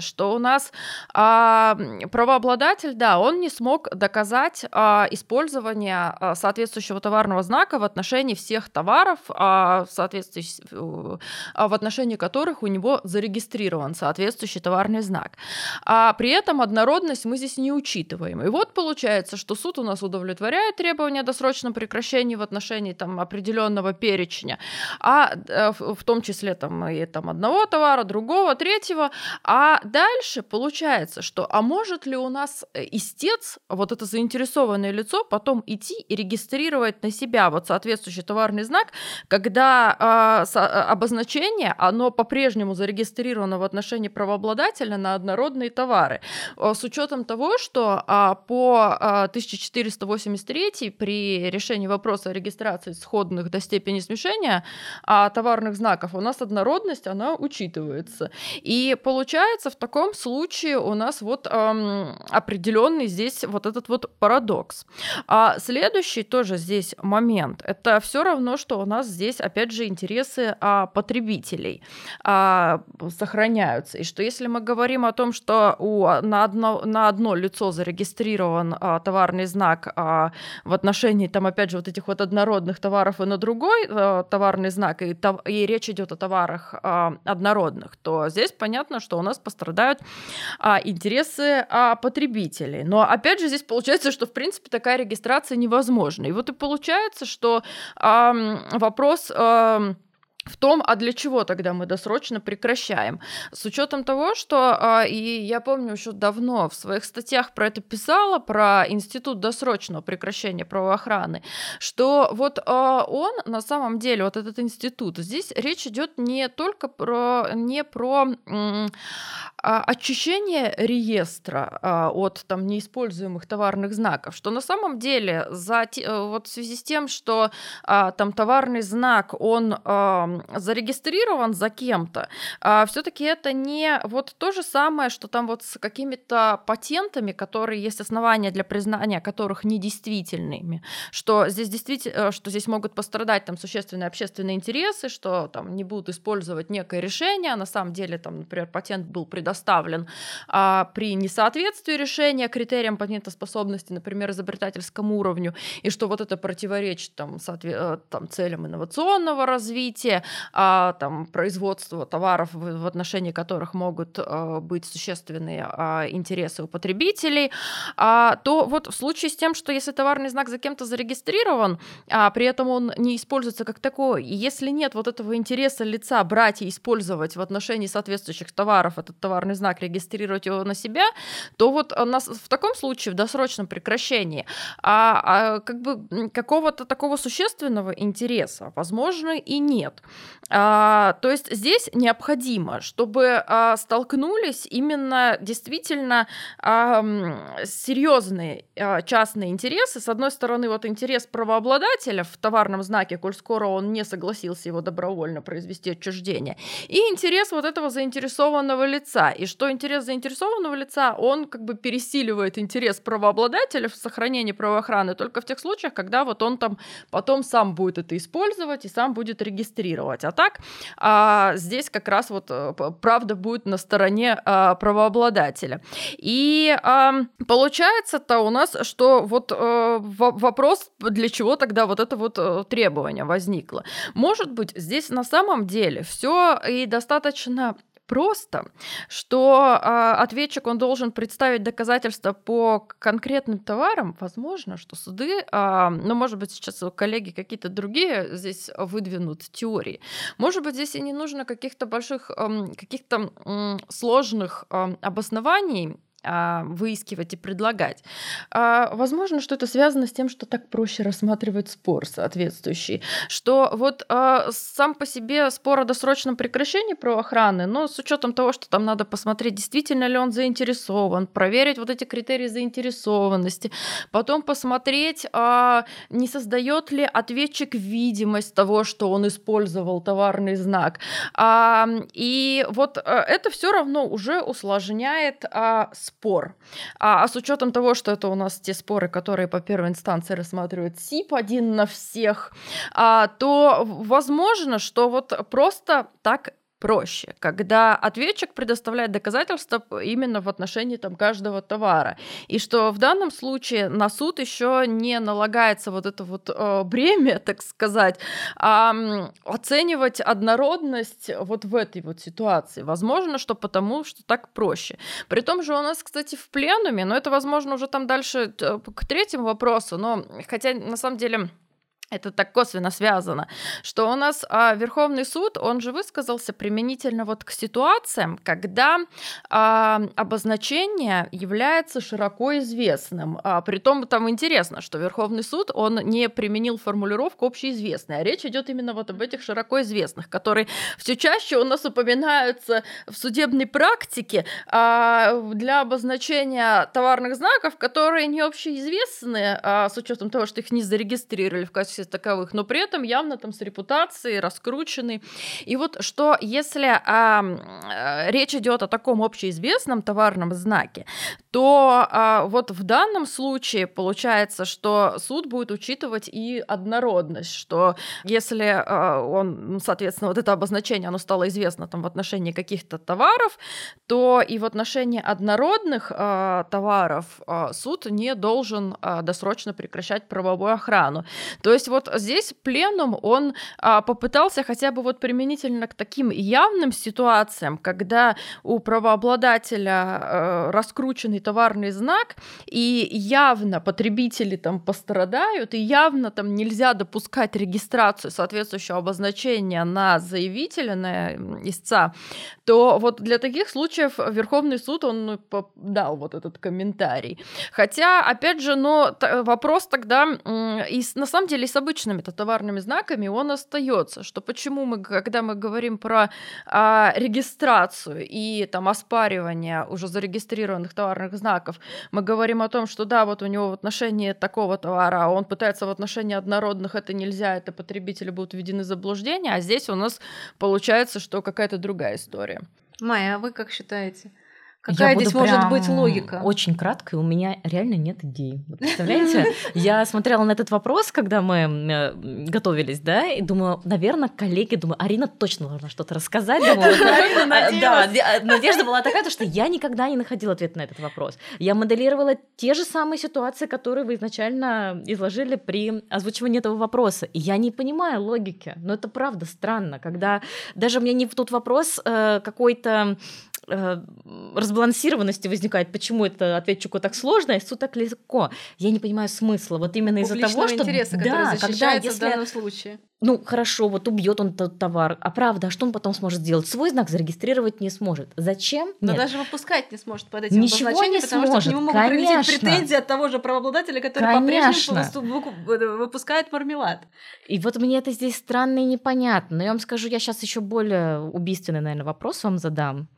что у нас э, правообладатель, да, он не смог доказать э, использование э, соответствующего товарного знака в отношении всех товаров, э, в, в отношении которых у него зарегистрирован соответствующий товарный знак. А при этом однородность мы здесь не учитываем. И вот получается, что суд у нас удовлетворяет требования о досрочном прекращении в отношении там, определенного перечня, а э, в том числе там, и там, одного товара, другого, третьего. А дальше получается, что а может ли у нас э, истец, вот это заинтересованное лицо, потом идти и регистрировать на себя вот соответствующий товарный знак, когда э, обозначение, оно по-прежнему зарегистрировано в отношении правообладателя на однородные товары. С учетом того, что а, по 1483 при решении вопроса о регистрации сходных до степени смешения а, товарных знаков у нас однородность, она учитывается. И получается в таком случае у нас вот эм, определенный здесь вот этот вот парадокс. А следующий тоже здесь момент, это все равно, что у нас здесь опять же интересы а, потребителей а, сохраняются. И что если мы говорим о том, что у, на, одно, на одно лицо зарегистрирован а, товарный знак а, в отношении, там, опять же, вот этих вот однородных товаров и на другой а, товарный знак, и, и речь идет о товарах а, однородных, то здесь понятно, что у нас пострадают а, интересы а, потребителей. Но опять же, здесь получается, что в принципе такая регистрация невозможна. И вот и получается, что а, вопрос... А, в том, а для чего тогда мы досрочно прекращаем. С учетом того, что, а, и я помню еще давно в своих статьях про это писала, про институт досрочного прекращения правоохраны, что вот а, он на самом деле, вот этот институт, здесь речь идет не только про, не про а, очищение реестра от там неиспользуемых товарных знаков, что на самом деле за, вот в связи с тем, что там товарный знак, он зарегистрирован за кем-то, а все-таки это не вот то же самое, что там вот с какими-то патентами, которые есть основания для признания которых недействительными, что здесь действительно, э, что здесь могут пострадать там существенные общественные интересы, что там не будут использовать некое решение, а на самом деле там, например, патент был предоставлен а, при несоответствии решения критериям патентоспособности, например, изобретательскому уровню, и что вот это противоречит там, соотве- э, там целям инновационного развития, а, там, производства товаров, в, отношении которых могут а, быть существенные а, интересы у потребителей, а, то вот в случае с тем, что если товарный знак за кем-то зарегистрирован, а при этом он не используется как такой, если нет вот этого интереса лица брать и использовать в отношении соответствующих товаров этот товарный знак, регистрировать его на себя, то вот нас в таком случае, в досрочном прекращении, а, а как бы какого-то такого существенного интереса, возможно, и нет. А, то есть здесь необходимо, чтобы а, столкнулись именно действительно а, серьезные а, частные интересы. С одной стороны, вот интерес правообладателя в товарном знаке, коль скоро он не согласился его добровольно произвести отчуждение, и интерес вот этого заинтересованного лица. И что интерес заинтересованного лица, он как бы пересиливает интерес правообладателя в сохранении правоохраны только в тех случаях, когда вот он там потом сам будет это использовать и сам будет регистрировать. А так, а, здесь как раз вот э, правда будет на стороне а, правообладателя. И а, получается-то у нас, что вот а, вопрос, для чего тогда вот это вот а, требование возникло. Может быть, здесь на самом деле все и достаточно просто, что э, ответчик он должен представить доказательства по конкретным товарам. Возможно, что суды, э, ну, может быть, сейчас коллеги какие-то другие здесь выдвинут теории. Может быть, здесь и не нужно каких-то больших, э, каких-то э, сложных э, обоснований выискивать и предлагать. А, возможно, что это связано с тем, что так проще рассматривать спор соответствующий, что вот а, сам по себе спор о досрочном прекращении правоохраны, но с учетом того, что там надо посмотреть, действительно ли он заинтересован, проверить вот эти критерии заинтересованности, потом посмотреть, а, не создает ли ответчик видимость того, что он использовал товарный знак. А, и вот а, это все равно уже усложняет а, спор. А, а с учетом того, что это у нас те споры, которые по первой инстанции рассматривают СИП один на всех, а, то возможно, что вот просто так проще, когда ответчик предоставляет доказательства именно в отношении там, каждого товара. И что в данном случае на суд еще не налагается вот это вот э, бремя, так сказать, а оценивать однородность вот в этой вот ситуации. Возможно, что потому, что так проще. При том же у нас, кстати, в пленуме, но это, возможно, уже там дальше к третьему вопросу, но хотя на самом деле это так косвенно связано, что у нас а, Верховный суд, он же высказался применительно вот к ситуациям, когда а, обозначение является широко известным. А, притом там интересно, что Верховный суд, он не применил формулировку общеизвестная, а речь идет именно вот об этих широко известных, которые все чаще у нас упоминаются в судебной практике а, для обозначения товарных знаков, которые не общеизвестны, а, с учетом того, что их не зарегистрировали в качестве качестве таковых, но при этом явно там с репутацией, раскрученный. И вот что, если а, речь идет о таком общеизвестном товарном знаке, то а, вот в данном случае получается, что суд будет учитывать и однородность, что если а, он, ну, соответственно, вот это обозначение, оно стало известно там в отношении каких-то товаров, то и в отношении однородных а, товаров а, суд не должен а, досрочно прекращать правовую охрану. То есть вот здесь пленум, он а, попытался хотя бы вот применительно к таким явным ситуациям, когда у правообладателя а, раскрученный товарный знак, и явно потребители там пострадают, и явно там нельзя допускать регистрацию соответствующего обозначения на заявителя, на истца, то вот для таких случаев Верховный суд, он ну, дал вот этот комментарий. Хотя, опять же, но вопрос тогда, и на самом деле с обычными -то товарными знаками он остается, что почему мы, когда мы говорим про а, регистрацию и там оспаривание уже зарегистрированных товарных знаков, мы говорим о том, что да, вот у него в отношении такого товара, он пытается в отношении однородных, это нельзя, это потребители будут введены в заблуждение, а здесь у нас получается, что какая-то другая история. Майя, а вы как считаете? Какая здесь может быть логика? Очень кратко, у меня реально нет идей. Вот, представляете? Я смотрела на этот вопрос, когда мы э, готовились, да, и думаю, наверное, коллеги, думаю, Арина точно должна что-то рассказать. Думаю, да, надежда была такая, что я никогда не находила ответ на этот вопрос. Я моделировала те же самые ситуации, которые вы изначально изложили при озвучивании этого вопроса. И я не понимаю логики. Но это правда странно, когда даже мне не в тот вопрос э, какой-то разбалансированности возникает, почему это ответчику так сложно, а ИСУ так легко. Я не понимаю смысла. Вот именно из-за того, что... интереса, да, когда, если... в данном случае. Ну, хорошо, вот убьет он тот товар, а правда, а что он потом сможет сделать? Свой знак зарегистрировать не сможет. Зачем? Но Нет. даже выпускать не сможет под этим Ничего не потому сможет. что к нему могут Конечно. прилететь претензии от того же правообладателя, который по-прежнему выпускает мармелад. И вот мне это здесь странно и непонятно. Но я вам скажу, я сейчас еще более убийственный, наверное, вопрос вам задам.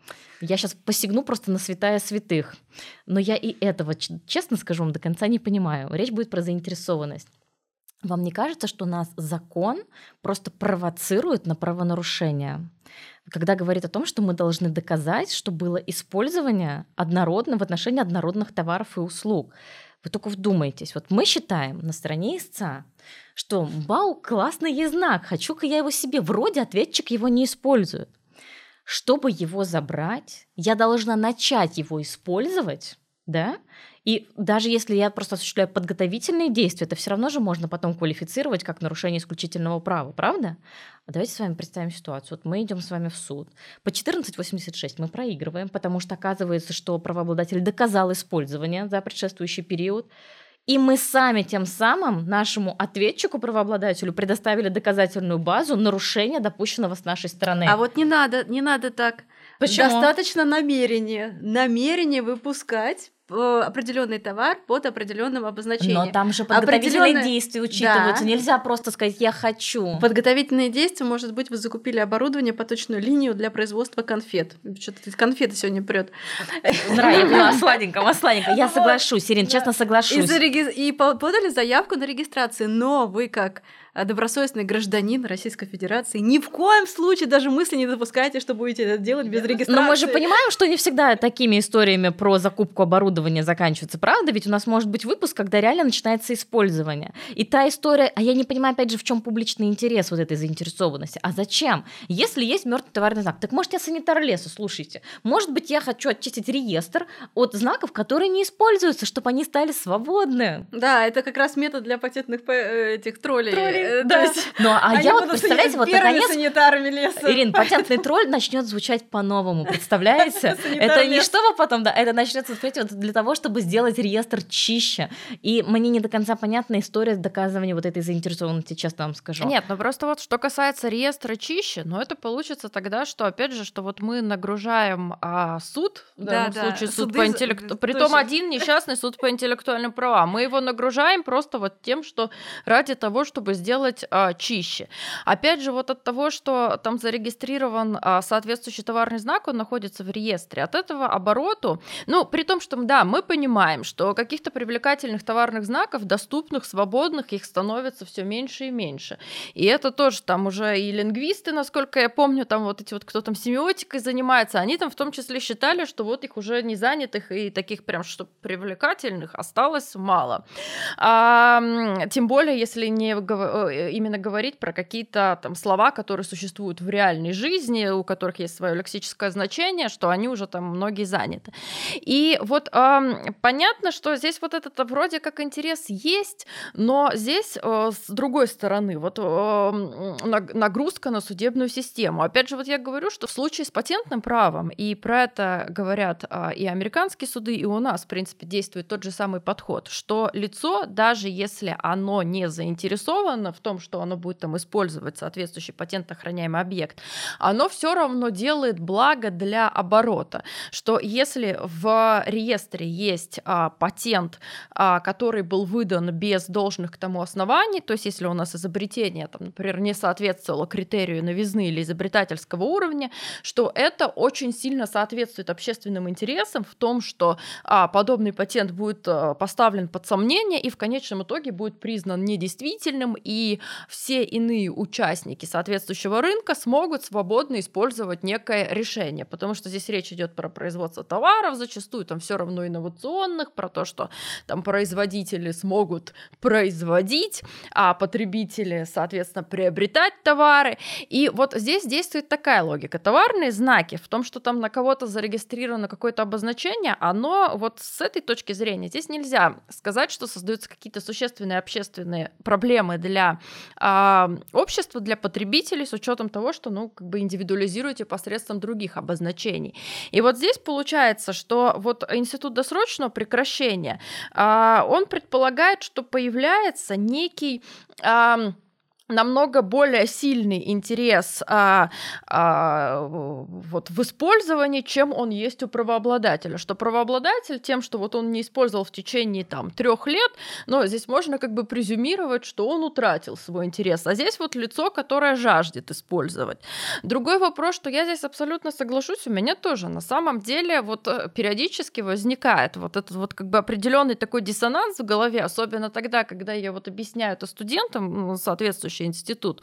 Я сейчас посягну просто на святая святых. Но я и этого, честно скажу вам, до конца не понимаю. Речь будет про заинтересованность. Вам не кажется, что нас закон просто провоцирует на правонарушение? Когда говорит о том, что мы должны доказать, что было использование однородно в отношении однородных товаров и услуг. Вы только вдумайтесь. Вот мы считаем на стороне истца, что «Бау, классный знак, хочу-ка я его себе». Вроде ответчик его не использует. Чтобы его забрать, я должна начать его использовать, да, и даже если я просто осуществляю подготовительные действия, это все равно же можно потом квалифицировать как нарушение исключительного права, правда? А давайте с вами представим ситуацию. Вот мы идем с вами в суд. По 14.86 мы проигрываем, потому что оказывается, что правообладатель доказал использование за предшествующий период. И мы сами тем самым нашему ответчику, правообладателю, предоставили доказательную базу нарушения, допущенного с нашей стороны. А вот не надо, не надо так. Почему? Достаточно намерения. Намерение выпускать определенный товар под определенным обозначением. Но там же подготовительные Определённое- действия учитываются. Да. Нельзя просто сказать «я хочу». Подготовительные действия, может быть, вы закупили оборудование по точную линию для производства конфет. Что-то конфеты сегодня прет. Нравится, сладенько, сладенько. Я соглашусь, Ирин, честно соглашусь. и по- подали заявку на регистрацию, но вы как добросовестный гражданин Российской Федерации ни в коем случае даже мысли не допускайте, что будете это делать без регистрации. Но мы же понимаем, что не всегда такими историями про закупку оборудования заканчивается, правда? Ведь у нас может быть выпуск, когда реально начинается использование. И та история, а я не понимаю, опять же, в чем публичный интерес вот этой заинтересованности. А зачем? Если есть мертвый товарный знак, так может я санитар леса, слушайте. Может быть, я хочу очистить реестр от знаков, которые не используются, чтобы они стали свободны. Да, это как раз метод для патентных э, этих троллей. Троллей, Э, да. есть Ну, а они я вот, представляете, вот наконец санитарами леса. Ирин, патентный тролль начнет звучать по-новому, представляете? Это не чтобы потом, да, это начнется звучать вот для того, чтобы сделать реестр чище. И мне не до конца понятна история доказывания вот этой заинтересованности, честно вам скажу. Нет, ну просто вот что касается реестра чище, но это получится тогда, что опять же, что вот мы нагружаем а, суд, в Да, данном да, случае суд суды по интеллекту, притом один несчастный суд по интеллектуальным правам, мы его нагружаем просто вот тем, что ради того, чтобы сделать а, чище. Опять же, вот от того, что там зарегистрирован а, соответствующий товарный знак, он находится в реестре, от этого обороту, ну, при том, что, да, мы понимаем, что каких-то привлекательных товарных знаков, доступных, свободных, их становится все меньше и меньше. И это тоже там уже и лингвисты, насколько я помню, там вот эти вот, кто там семиотикой занимается, они там в том числе считали, что вот их уже не занятых и таких прям, что привлекательных осталось мало. А, тем более, если не именно говорить про какие-то там слова, которые существуют в реальной жизни, у которых есть свое лексическое значение, что они уже там многие заняты. И вот ам, понятно, что здесь вот этот вроде как интерес есть, но здесь э, с другой стороны вот наг- нагрузка на судебную систему. Опять же, вот я говорю, что в случае с патентным правом, и про это говорят а, и американские суды, и у нас, в принципе, действует тот же самый подход, что лицо, даже если оно не заинтересовано в том, что оно будет там использовать соответствующий патент охраняемый объект, оно все равно делает благо для оборота, что если в реестре есть а, патент, а, который был выдан без должных к тому оснований, то есть если у нас изобретение, там, например, не соответствовало критерию новизны или изобретательского уровня, что это очень сильно соответствует общественным интересам в том, что а, подобный патент будет а, поставлен под сомнение и в конечном итоге будет признан недействительным, и все иные участники соответствующего рынка смогут свободно использовать некое решение, потому что здесь речь идет про производство товаров, зачастую там все равно инновационных, про то, что там производители смогут производить, а потребители, соответственно, приобретать товары. И вот здесь действует такая логика. Товарные знаки в том, что там на кого-то зарегистрировано какое-то обозначение, оно вот с этой точки зрения здесь нельзя сказать, что создаются какие-то существенные общественные проблемы для а, общества, для потребителей с учетом того, что, ну, как бы индивидуализируете посредством других обозначений. И вот здесь получается, что вот институт досрочного прекращения, а, он предполагает, что появляется некий ам, намного более сильный интерес а, а, вот в использовании, чем он есть у правообладателя. Что правообладатель тем, что вот он не использовал в течение там трех лет, но здесь можно как бы презюмировать, что он утратил свой интерес. А здесь вот лицо, которое жаждет использовать. Другой вопрос, что я здесь абсолютно соглашусь, у меня тоже на самом деле вот э, периодически возникает вот этот вот как бы определенный такой диссонанс в голове, особенно тогда, когда я вот объясняю это студентам, ну, соответствующий институт,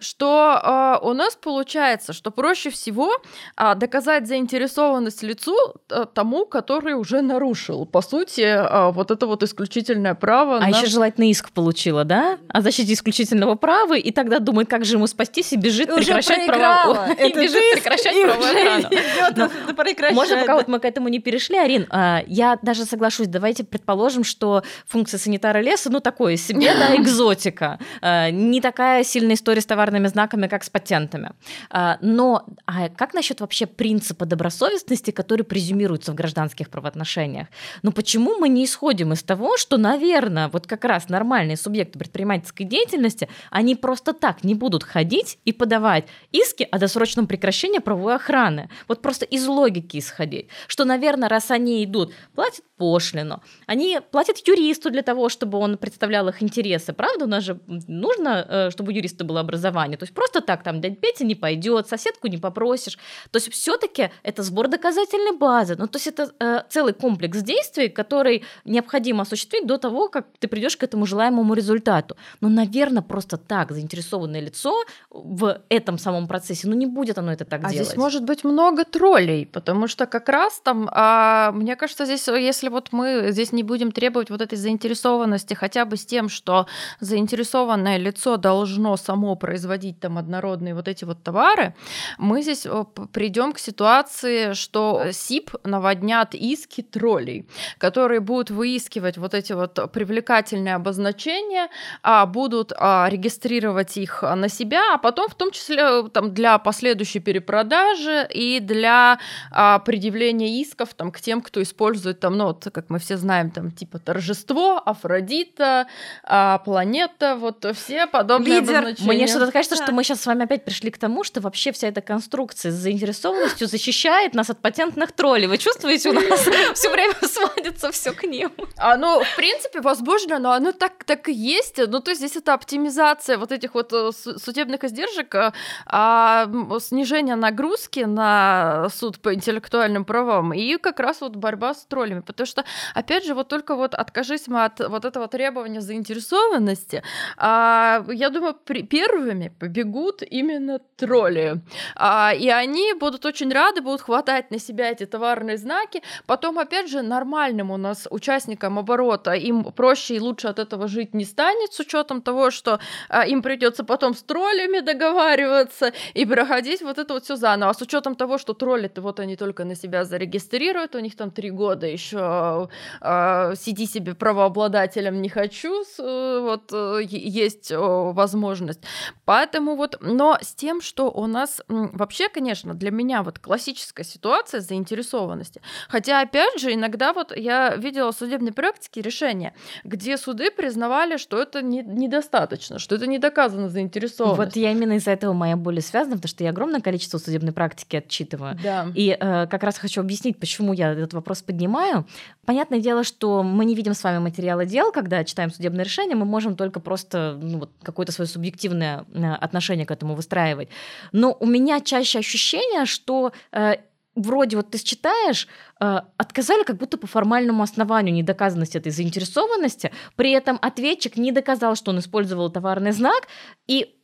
что э, у нас получается, что проще всего э, доказать заинтересованность лицу э, тому, который уже нарушил, по сути, э, вот это вот исключительное право. А на... еще желательно иск получила, да? О защите исключительного права, и тогда думает, как же ему спастись, и бежит Уже прекращать право. И бежит прекращать и прекращать, Можно, пока вот мы к этому не перешли, Арин, а, я даже соглашусь, давайте предположим, что функция санитара леса, ну, такое себе, да, экзотика. А, Не такая сильная история с товарными знаками, как с патентами. А, но а как насчет вообще принципа добросовестности, который презюмируется в гражданских правоотношениях? Ну почему мы не исходим из того, что, наверное, вот как раз нормальные субъекты предпринимательской деятельности, они просто так не будут ходить и подавать иски о досрочном прекращении правовой охраны. Вот просто из логики исходить. Что, наверное, раз они идут, платят пошлину, они платят юристу для того, чтобы он представлял их интересы. Правда, у нас же нужно, э, чтобы у юриста было образование. То есть просто так там дядь Петя не пойдет, соседку не попросишь. То есть все-таки это сбор доказательной базы. Ну, то есть это э, целый комплекс действий, который необходимо осуществить до того, как ты придешь к этому желаемому результату. Но, наверное, просто так заинтересованное лицо в этом самом процессе, ну не будет оно это так а делать. здесь может быть много троллей, потому что как раз там, а, мне кажется, здесь, если вот мы здесь не будем требовать вот этой заинтересованности хотя бы с тем, что заинтересованное лицо должно само производить там однородные вот эти вот товары, мы здесь придем к ситуации, что СИП наводнят иски троллей, которые будут выискивать вот эти вот привлекательные обозначения, а будут а, регистрировать их на себя, а потом в том числе там, для последующей перепродажи и для а, предъявления исков там, к тем, кто использует там, ну, вот, как мы все знаем, там, типа торжество, Афродита, а, планета, вот все подобные Лидер. Мне что-то кажется, что мы сейчас с вами опять пришли к тому, что вообще вся эта конструкция с заинтересованностью защищает нас от патентных троллей. Вы чувствуете, у нас все время сводится все к ним. А, ну, в принципе, возможно, но оно так, так и есть. Ну, то есть здесь это оптимизация вот этих вот э, судебных издержек, а, а снижение нагрузки на суд по интеллектуальным правам и как раз вот борьба с троллями. Потому что, опять же, вот только вот откажись мы от вот этого требования заинтересованности, а, я думаю, при, первыми побегут именно тролли. А, и они будут очень рады, будут хватать на себя эти товарные знаки. Потом, опять же, нормальным у нас участникам оборота им проще и лучше от этого жить не станет с учетом того, что а, им придется потом с троллями договариваться и проходить вот это вот все заново. А с учетом того, что тролли-то вот они только на себя зарегистрируют, у них там три года еще а, сиди себе правообладателем не хочу, э, вот э, есть возможность. Поэтому вот, но с тем, что у нас вообще, конечно, для меня вот классическая ситуация заинтересованности. Хотя, опять же, иногда вот я видела в судебной практике решения, где суды признавали, что это не, недостаточно, что это не доказано заинтересованность. Вот я именно из-за этого моя боль связана, потому что я огромное количество судебной практики отчитываю. Да. И э, как раз хочу объяснить, почему я этот вопрос поднимаю. Понятное дело, что мы не видим с вами материалы дел, когда читаем судебное решение, мы можем только просто ну, вот, какое-то свое субъективное э, отношение к этому выстраивать. Но у меня чаще ощущение, что э, вроде вот ты читаешь, э, отказали как будто по формальному основанию недоказанности этой заинтересованности, при этом ответчик не доказал, что он использовал товарный знак, и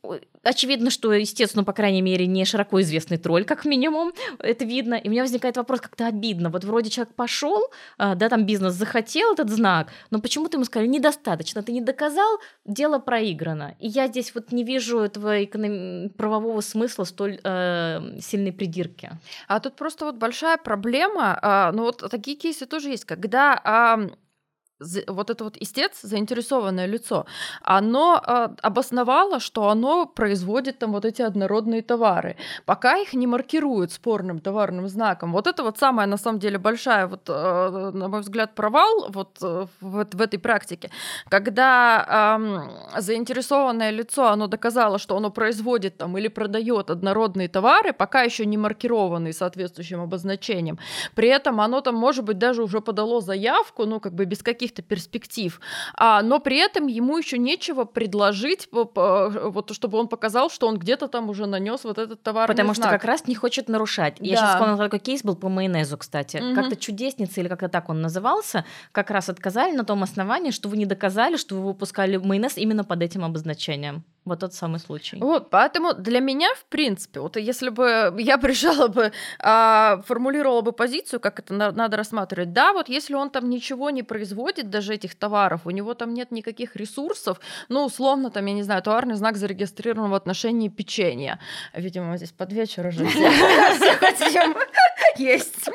очевидно, что, естественно, по крайней мере, не широко известный тролль, как минимум, это видно. И у меня возникает вопрос, как-то обидно. Вот вроде человек пошел, а, да, там бизнес захотел этот знак, но почему-то ему сказали, недостаточно, ты не доказал, дело проиграно. И я здесь вот не вижу этого эконом... правового смысла столь э, сильной придирки. А тут просто вот большая проблема, а, ну вот такие кейсы тоже есть, когда а, вот это вот истец, заинтересованное лицо, оно э, обосновало, что оно производит там вот эти однородные товары, пока их не маркируют спорным товарным знаком. Вот это вот самая, на самом деле, большая, вот, э, на мой взгляд, провал вот э, в этой практике, когда э, заинтересованное лицо, оно доказало, что оно производит там или продает однородные товары, пока еще не маркированные соответствующим обозначением. При этом оно там, может быть, даже уже подало заявку, ну, как бы без каких каких-то перспектив, а, но при этом ему еще нечего предложить, вот чтобы он показал, что он где-то там уже нанес вот этот товар. Потому знак. что как раз не хочет нарушать. Да. Я сейчас вспомнила такой кейс был по майонезу, кстати. Угу. Как-то чудесница или как-то так он назывался, как раз отказали на том основании, что вы не доказали, что вы выпускали майонез именно под этим обозначением. Вот тот самый случай. Вот, поэтому для меня, в принципе, вот если бы я пришла бы, а, формулировала бы позицию, как это на, надо рассматривать, да, вот если он там ничего не производит, даже этих товаров, у него там нет никаких ресурсов, ну, условно, там, я не знаю, товарный знак зарегистрирован в отношении печенья. Видимо, здесь под вечер уже все хотим Есть.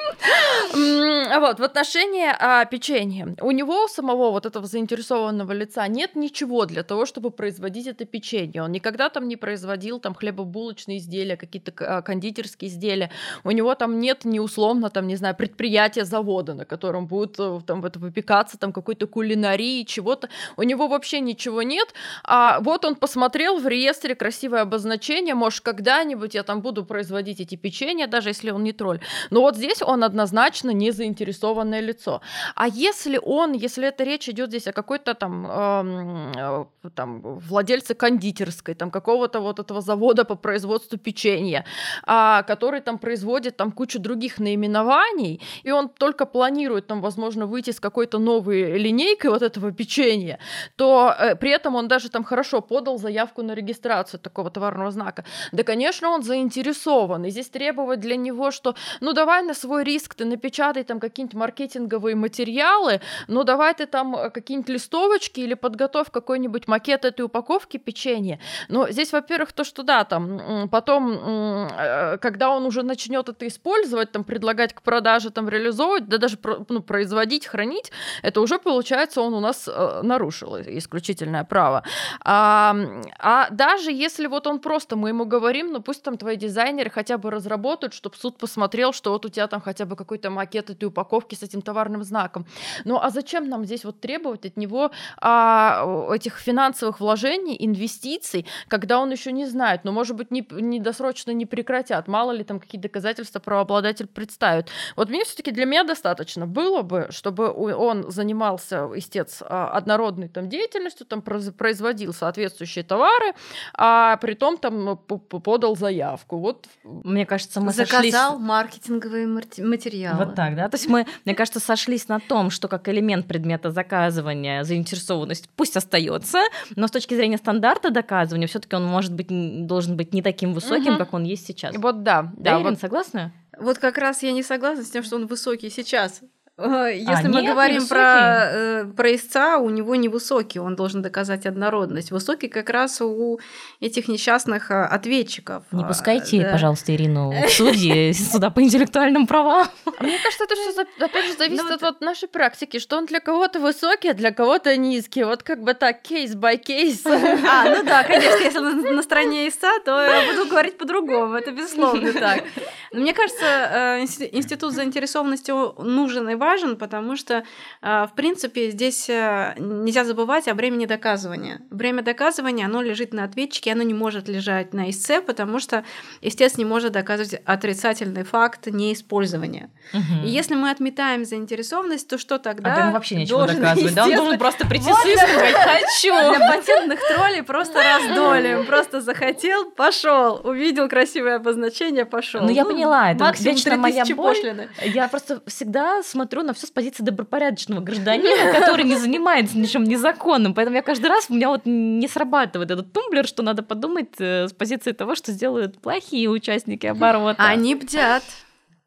Вот, в отношении а, печенья. У него у самого вот этого заинтересованного лица нет ничего для того, чтобы производить это печенье. Он никогда там не производил там хлебобулочные изделия, какие-то а, кондитерские изделия. У него там нет ни условно там, не знаю, предприятия, завода, на котором будет э, там это выпекаться там какой-то кулинарии, чего-то. У него вообще ничего нет. А вот он посмотрел в реестре красивое обозначение, может, когда-нибудь я там буду производить эти печенья, даже если он не тролль. Но вот здесь он однозначно не заинтересованное лицо. А если он, если это речь идет здесь о какой-то там, э, там владельце кондитерской, там какого-то вот этого завода по производству печенья, э, который там производит там кучу других наименований, и он только планирует там, возможно, выйти с какой-то новой линейкой вот этого печенья, то э, при этом он даже там хорошо подал заявку на регистрацию такого товарного знака. Да, конечно, он заинтересован, и здесь требовать для него, что ну давай на свой риск ты напечатай там какие-нибудь маркетинговые материалы, ну давай ты там э, какие-нибудь листовочки или подготовь какой-нибудь макет этой упаковки печенья. Но здесь, во-первых, то, что да, там потом, э, когда он уже начнет это использовать, там предлагать к продаже, там реализовывать, да даже ну, производить, хранить, это уже получается он у нас э, нарушил исключительное право. А, а даже если вот он просто, мы ему говорим, ну пусть там твои дизайнеры хотя бы разработают, чтобы суд посмотрел, что вот у тебя там хотя бы какой-то макет этой упаковки с этим товарным знаком. Ну а зачем нам здесь вот требовать от него а, этих финансовых вложений, инвестиций, когда он еще не знает, но ну, может быть не, не досрочно не прекратят, мало ли там какие доказательства правообладатель представит. Вот мне все-таки для меня достаточно было бы, чтобы он занимался, истец, а, однородной там деятельностью, там производил соответствующие товары, а при том там подал заявку. Вот. Мне кажется, мы Заказал сошлись... маркетинговые материалы. Вот так, да? То есть мы, мне кажется, сошлись на том, что как элемент предмета заказывания заинтересованность пусть остается, но с точки зрения стандарта доказывания все-таки он может быть должен быть не таким высоким, угу. как он есть сейчас. Вот да, да, да Ирина, вот... согласна? Вот как раз я не согласна с тем, что он высокий сейчас. Если а, мы нет, говорим про, э, про истца, у него невысокий, он должен доказать однородность. Высокий как раз у этих несчастных э, ответчиков. Не пускайте, да. пожалуйста, Ирину в суде суда по интеллектуальным правам. Мне кажется, это все опять же зависит ну, от вот нашей практики, что он для кого-то высокий, а для кого-то низкий. Вот как бы так, кейс by кейс. А, ну да, конечно, если на стороне истца, то я буду говорить по-другому, это безусловно так. Но мне кажется, э, институт заинтересованности нужен и важен, важен, потому что, а, в принципе, здесь э, нельзя забывать о времени доказывания. Время доказывания, оно лежит на ответчике, оно не может лежать на истце, потому что истец не может доказывать отрицательный факт неиспользования. Угу. И если мы отметаем заинтересованность, то что тогда? А ему вообще нечего доказывать, да? Он должен просто прийти вот с иском «хочу». Для патентных троллей просто раздолим. Просто захотел, пошел, увидел красивое обозначение, пошел. Ну, я ну, поняла, это вечно моя боль. Я просто всегда смотрю смотрю на все с позиции добропорядочного гражданина, который не занимается ничем незаконным. Поэтому я каждый раз, у меня вот не срабатывает этот тумблер, что надо подумать э, с позиции того, что сделают плохие участники оборота. Они бдят,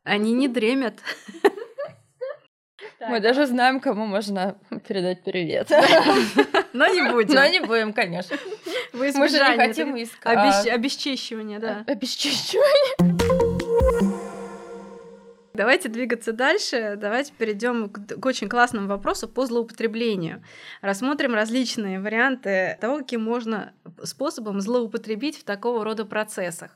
они не дремят. Мы даже знаем, кому можно передать привет. Но не будем. Но не будем, конечно. Мы же не хотим искать. Обесчищивание, да. Обесчищивание. Давайте двигаться дальше. Давайте перейдем к, к очень классному вопросу по злоупотреблению. Рассмотрим различные варианты того, каким можно способом злоупотребить в такого рода процессах.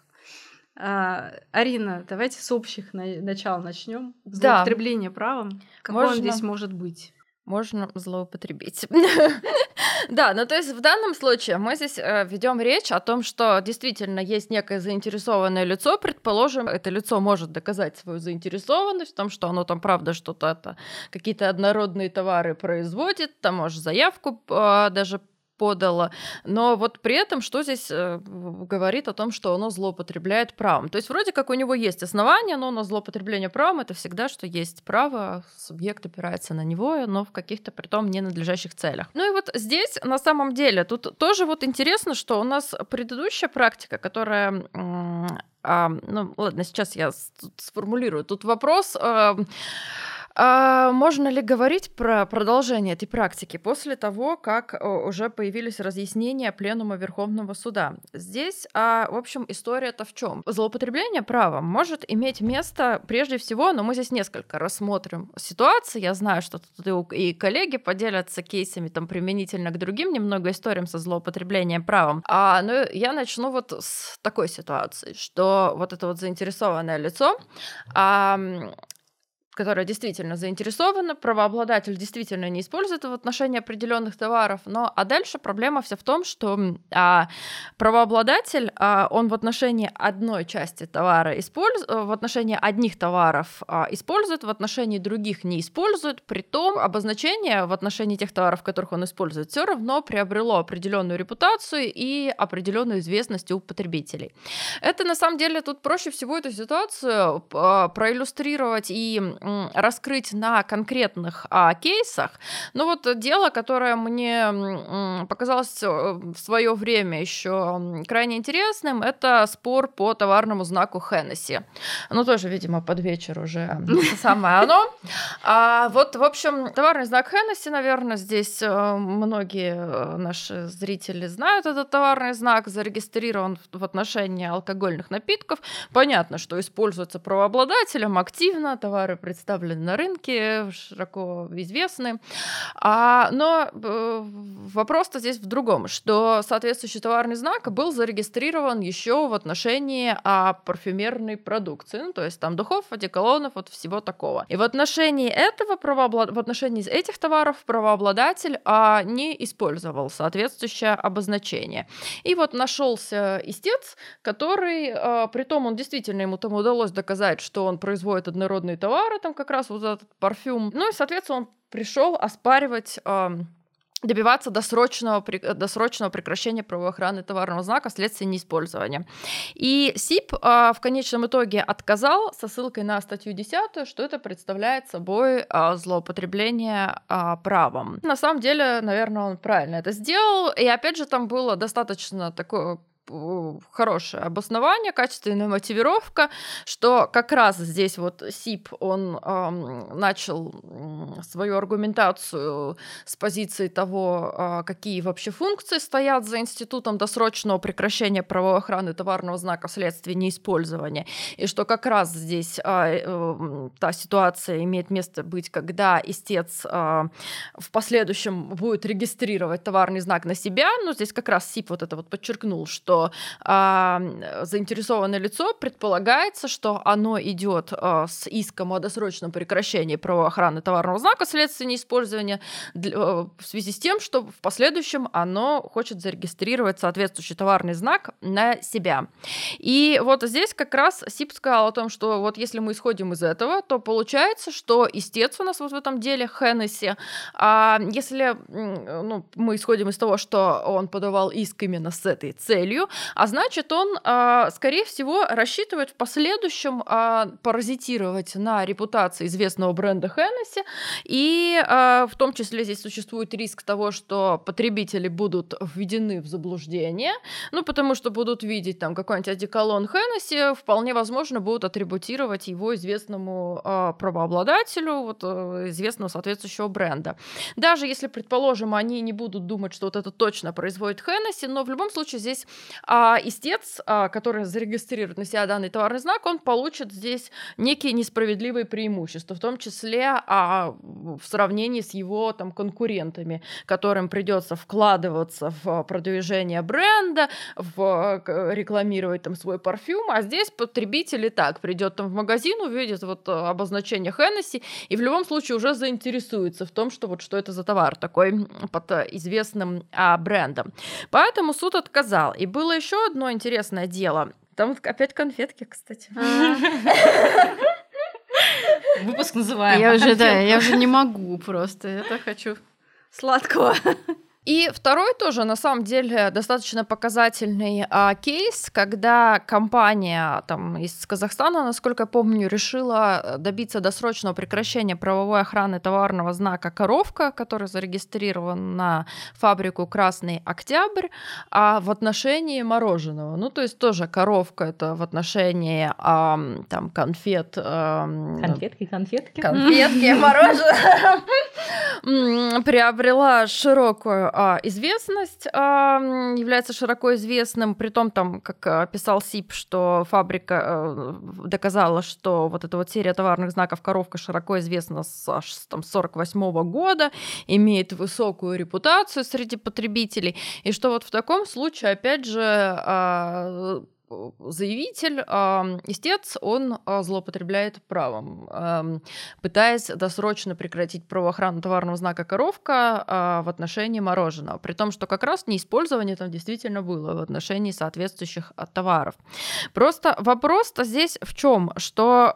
А, Арина, давайте с общих на- начал начнем. Злоупотребление да. правом. Какое можно... он здесь может быть? Можно злоупотребить. Да, ну то есть в данном случае мы здесь э, ведем речь о том, что действительно есть некое заинтересованное лицо, предположим, это лицо может доказать свою заинтересованность в том, что оно там правда что-то какие-то однородные товары производит, там может заявку э, даже подало. Но вот при этом, что здесь э, говорит о том, что оно злоупотребляет правом. То есть вроде как у него есть основания, но на злоупотребление правом это всегда, что есть право, субъект опирается на него, но в каких-то при том ненадлежащих целях. Ну и вот здесь на самом деле тут тоже вот интересно, что у нас предыдущая практика, которая а, ну ладно, сейчас я сформулирую. Тут вопрос. А, А можно ли говорить про продолжение этой практики после того, как уже появились разъяснения Пленума Верховного Суда? Здесь, а, в общем, история-то в чем? Злоупотребление правом может иметь место прежде всего, но мы здесь несколько рассмотрим ситуации. Я знаю, что тут и коллеги поделятся кейсами там применительно к другим немного историям со злоупотреблением правом. А, ну, я начну вот с такой ситуации, что вот это вот заинтересованное лицо а, которая действительно заинтересована, правообладатель действительно не использует в отношении определенных товаров, но а дальше проблема вся в том, что а, правообладатель, а, он в отношении одной части товара использует, в отношении одних товаров а, использует, в отношении других не использует, при том обозначение в отношении тех товаров, которых он использует, все равно приобрело определенную репутацию и определенную известность у потребителей. Это на самом деле тут проще всего эту ситуацию а, проиллюстрировать и раскрыть на конкретных а, кейсах. Но вот дело, которое мне показалось э, в свое время еще крайне интересным, это спор по товарному знаку Хеннесси. Ну, тоже, видимо, под вечер уже самое оно. А, вот, в общем, товарный знак Хеннесси, наверное, здесь э, многие э, наши зрители знают этот товарный знак, зарегистрирован в отношении алкогольных напитков. Понятно, что используется правообладателем активно, товары представлены на рынке, широко известны. А, но э, вопрос-то здесь в другом, что соответствующий товарный знак был зарегистрирован еще в отношении а, парфюмерной продукции, ну, то есть там духов, одеколонов, вот всего такого. И в отношении этого правооблад... в отношении этих товаров правообладатель а, не использовал соответствующее обозначение. И вот нашелся истец, который, а, при том он действительно ему там удалось доказать, что он производит однородные товары, там как раз вот этот парфюм. Ну и, соответственно, он пришел оспаривать добиваться досрочного, досрочного прекращения правовой охраны товарного знака вследствие неиспользования. И СИП а, в конечном итоге отказал со ссылкой на статью 10, что это представляет собой а, злоупотребление а, правом. На самом деле, наверное, он правильно это сделал. И опять же, там было достаточно такое хорошее обоснование, качественная мотивировка, что как раз здесь вот СИП, он эм, начал свою аргументацию с позиции того, э, какие вообще функции стоят за институтом досрочного прекращения правовой охраны товарного знака вследствие неиспользования, и что как раз здесь э, э, та ситуация имеет место быть, когда истец э, в последующем будет регистрировать товарный знак на себя, но здесь как раз СИП вот это вот подчеркнул, что что э, заинтересованное лицо предполагается, что оно идет э, с иском о досрочном прекращении правоохраны товарного знака вследствие неиспользования для, э, в связи с тем, что в последующем оно хочет зарегистрировать соответствующий товарный знак на себя. И вот здесь как раз СИП сказал о том, что вот если мы исходим из этого, то получается, что истец у нас вот в этом деле Хеннесси, а если ну, мы исходим из того, что он подавал иск именно с этой целью, целью, а значит, он, а, скорее всего, рассчитывает в последующем а, паразитировать на репутации известного бренда Хеннесси, и а, в том числе здесь существует риск того, что потребители будут введены в заблуждение, ну, потому что будут видеть там какой-нибудь одеколон Хеннесси, вполне возможно, будут атрибутировать его известному правообладателю, вот, э, известного соответствующего бренда. Даже если, предположим, они не будут думать, что вот это точно производит Хеннесси, но в любом случае здесь а истец, а, который зарегистрирует на себя данный товарный знак, он получит здесь некие несправедливые преимущества, в том числе а, в сравнении с его там, конкурентами, которым придется вкладываться в продвижение бренда, в рекламировать там свой парфюм, а здесь потребитель и так придет там в магазин, увидит вот обозначение Хеннесси и в любом случае уже заинтересуется в том, что вот что это за товар такой под известным а, брендом. Поэтому суд отказал. И был было еще одно интересное дело. Там опять конфетки, кстати. А. Выпуск называем. Я уже, да, я уже не могу просто. Это хочу сладкого. И второй тоже, на самом деле, достаточно показательный а, кейс, когда компания там, из Казахстана, насколько я помню, решила добиться досрочного прекращения правовой охраны товарного знака «Коровка», который зарегистрирован на фабрику «Красный Октябрь», а в отношении мороженого. Ну, то есть тоже «Коровка» — это в отношении а, там, конфет. А, конфетки, конфетки. Конфетки, мороженое приобрела широкую а, известность, а, является широко известным, при том там, как а, писал СИП, что фабрика а, доказала, что вот эта вот серия товарных знаков «Коровка» широко известна с аж там, 48 года, имеет высокую репутацию среди потребителей, и что вот в таком случае, опять же, а, заявитель, э, истец, он э, злоупотребляет правом, пытаясь досрочно прекратить правоохрану товарного знака «коровка» э, в отношении мороженого, при том, что как раз неиспользование там действительно было в отношении соответствующих товаров. Просто вопрос-то здесь в чем, что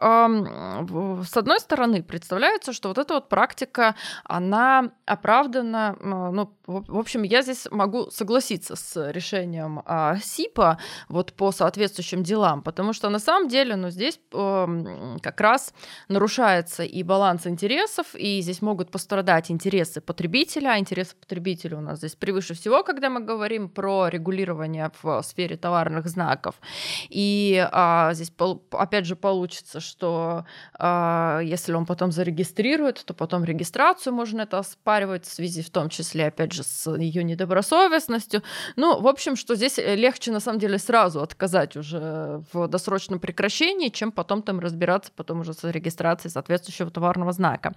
с одной стороны представляется, что вот эта вот практика, она оправдана, ну, в общем, я здесь могу согласиться с решением СИПа вот по соответствующим делам, потому что на самом деле, ну, здесь э, как раз нарушается и баланс интересов, и здесь могут пострадать интересы потребителя, а интересы потребителя у нас здесь превыше всего, когда мы говорим про регулирование в сфере товарных знаков. И э, здесь, опять же, получится, что э, если он потом зарегистрирует, то потом регистрацию можно это оспаривать в связи в том числе, опять же, с ее недобросовестностью. Ну, в общем, что здесь легче на самом деле сразу отказаться отказать уже в досрочном прекращении, чем потом там разбираться потом уже с регистрацией соответствующего товарного знака.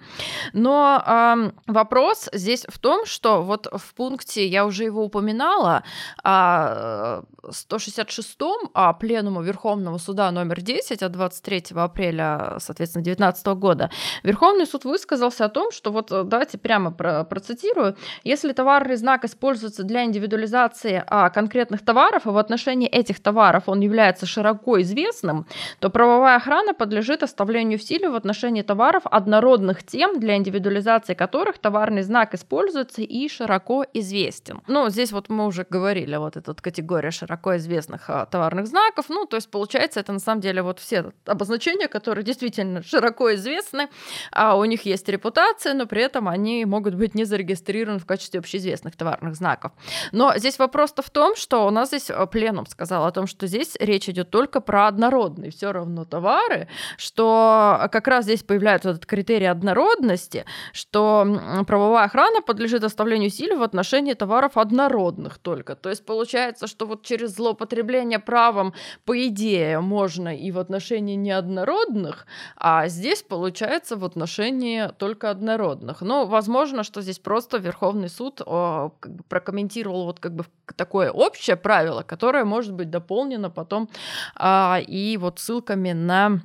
Но э, вопрос здесь в том, что вот в пункте, я уже его упоминала, э, 166-м а, Пленума Верховного суда номер 10 от 23 апреля, соответственно, 2019 года, Верховный суд высказался о том, что вот давайте прямо про процитирую, если товарный знак используется для индивидуализации а, конкретных товаров, и в отношении этих товаров он является широко известным, то правовая охрана подлежит оставлению в силе в отношении товаров однородных тем, для индивидуализации которых товарный знак используется и широко известен. Ну, здесь вот мы уже говорили, вот эта категория широко известных а, товарных знаков, ну, то есть получается это на самом деле вот все обозначения, которые действительно широко известны, а у них есть репутация, но при этом они могут быть не зарегистрированы в качестве общеизвестных товарных знаков. Но здесь вопрос-то в том, что у нас здесь а, пленум сказал о том, что здесь речь идет только про однородные все равно товары, что как раз здесь появляется этот критерий однородности, что правовая охрана подлежит оставлению силы в отношении товаров однородных только. То есть получается, что вот через злоупотребление правом, по идее, можно и в отношении неоднородных, а здесь получается в отношении только однородных. Но возможно, что здесь просто Верховный суд о, прокомментировал вот как бы такое общее правило, которое может быть дополнено потом а, и вот ссылками на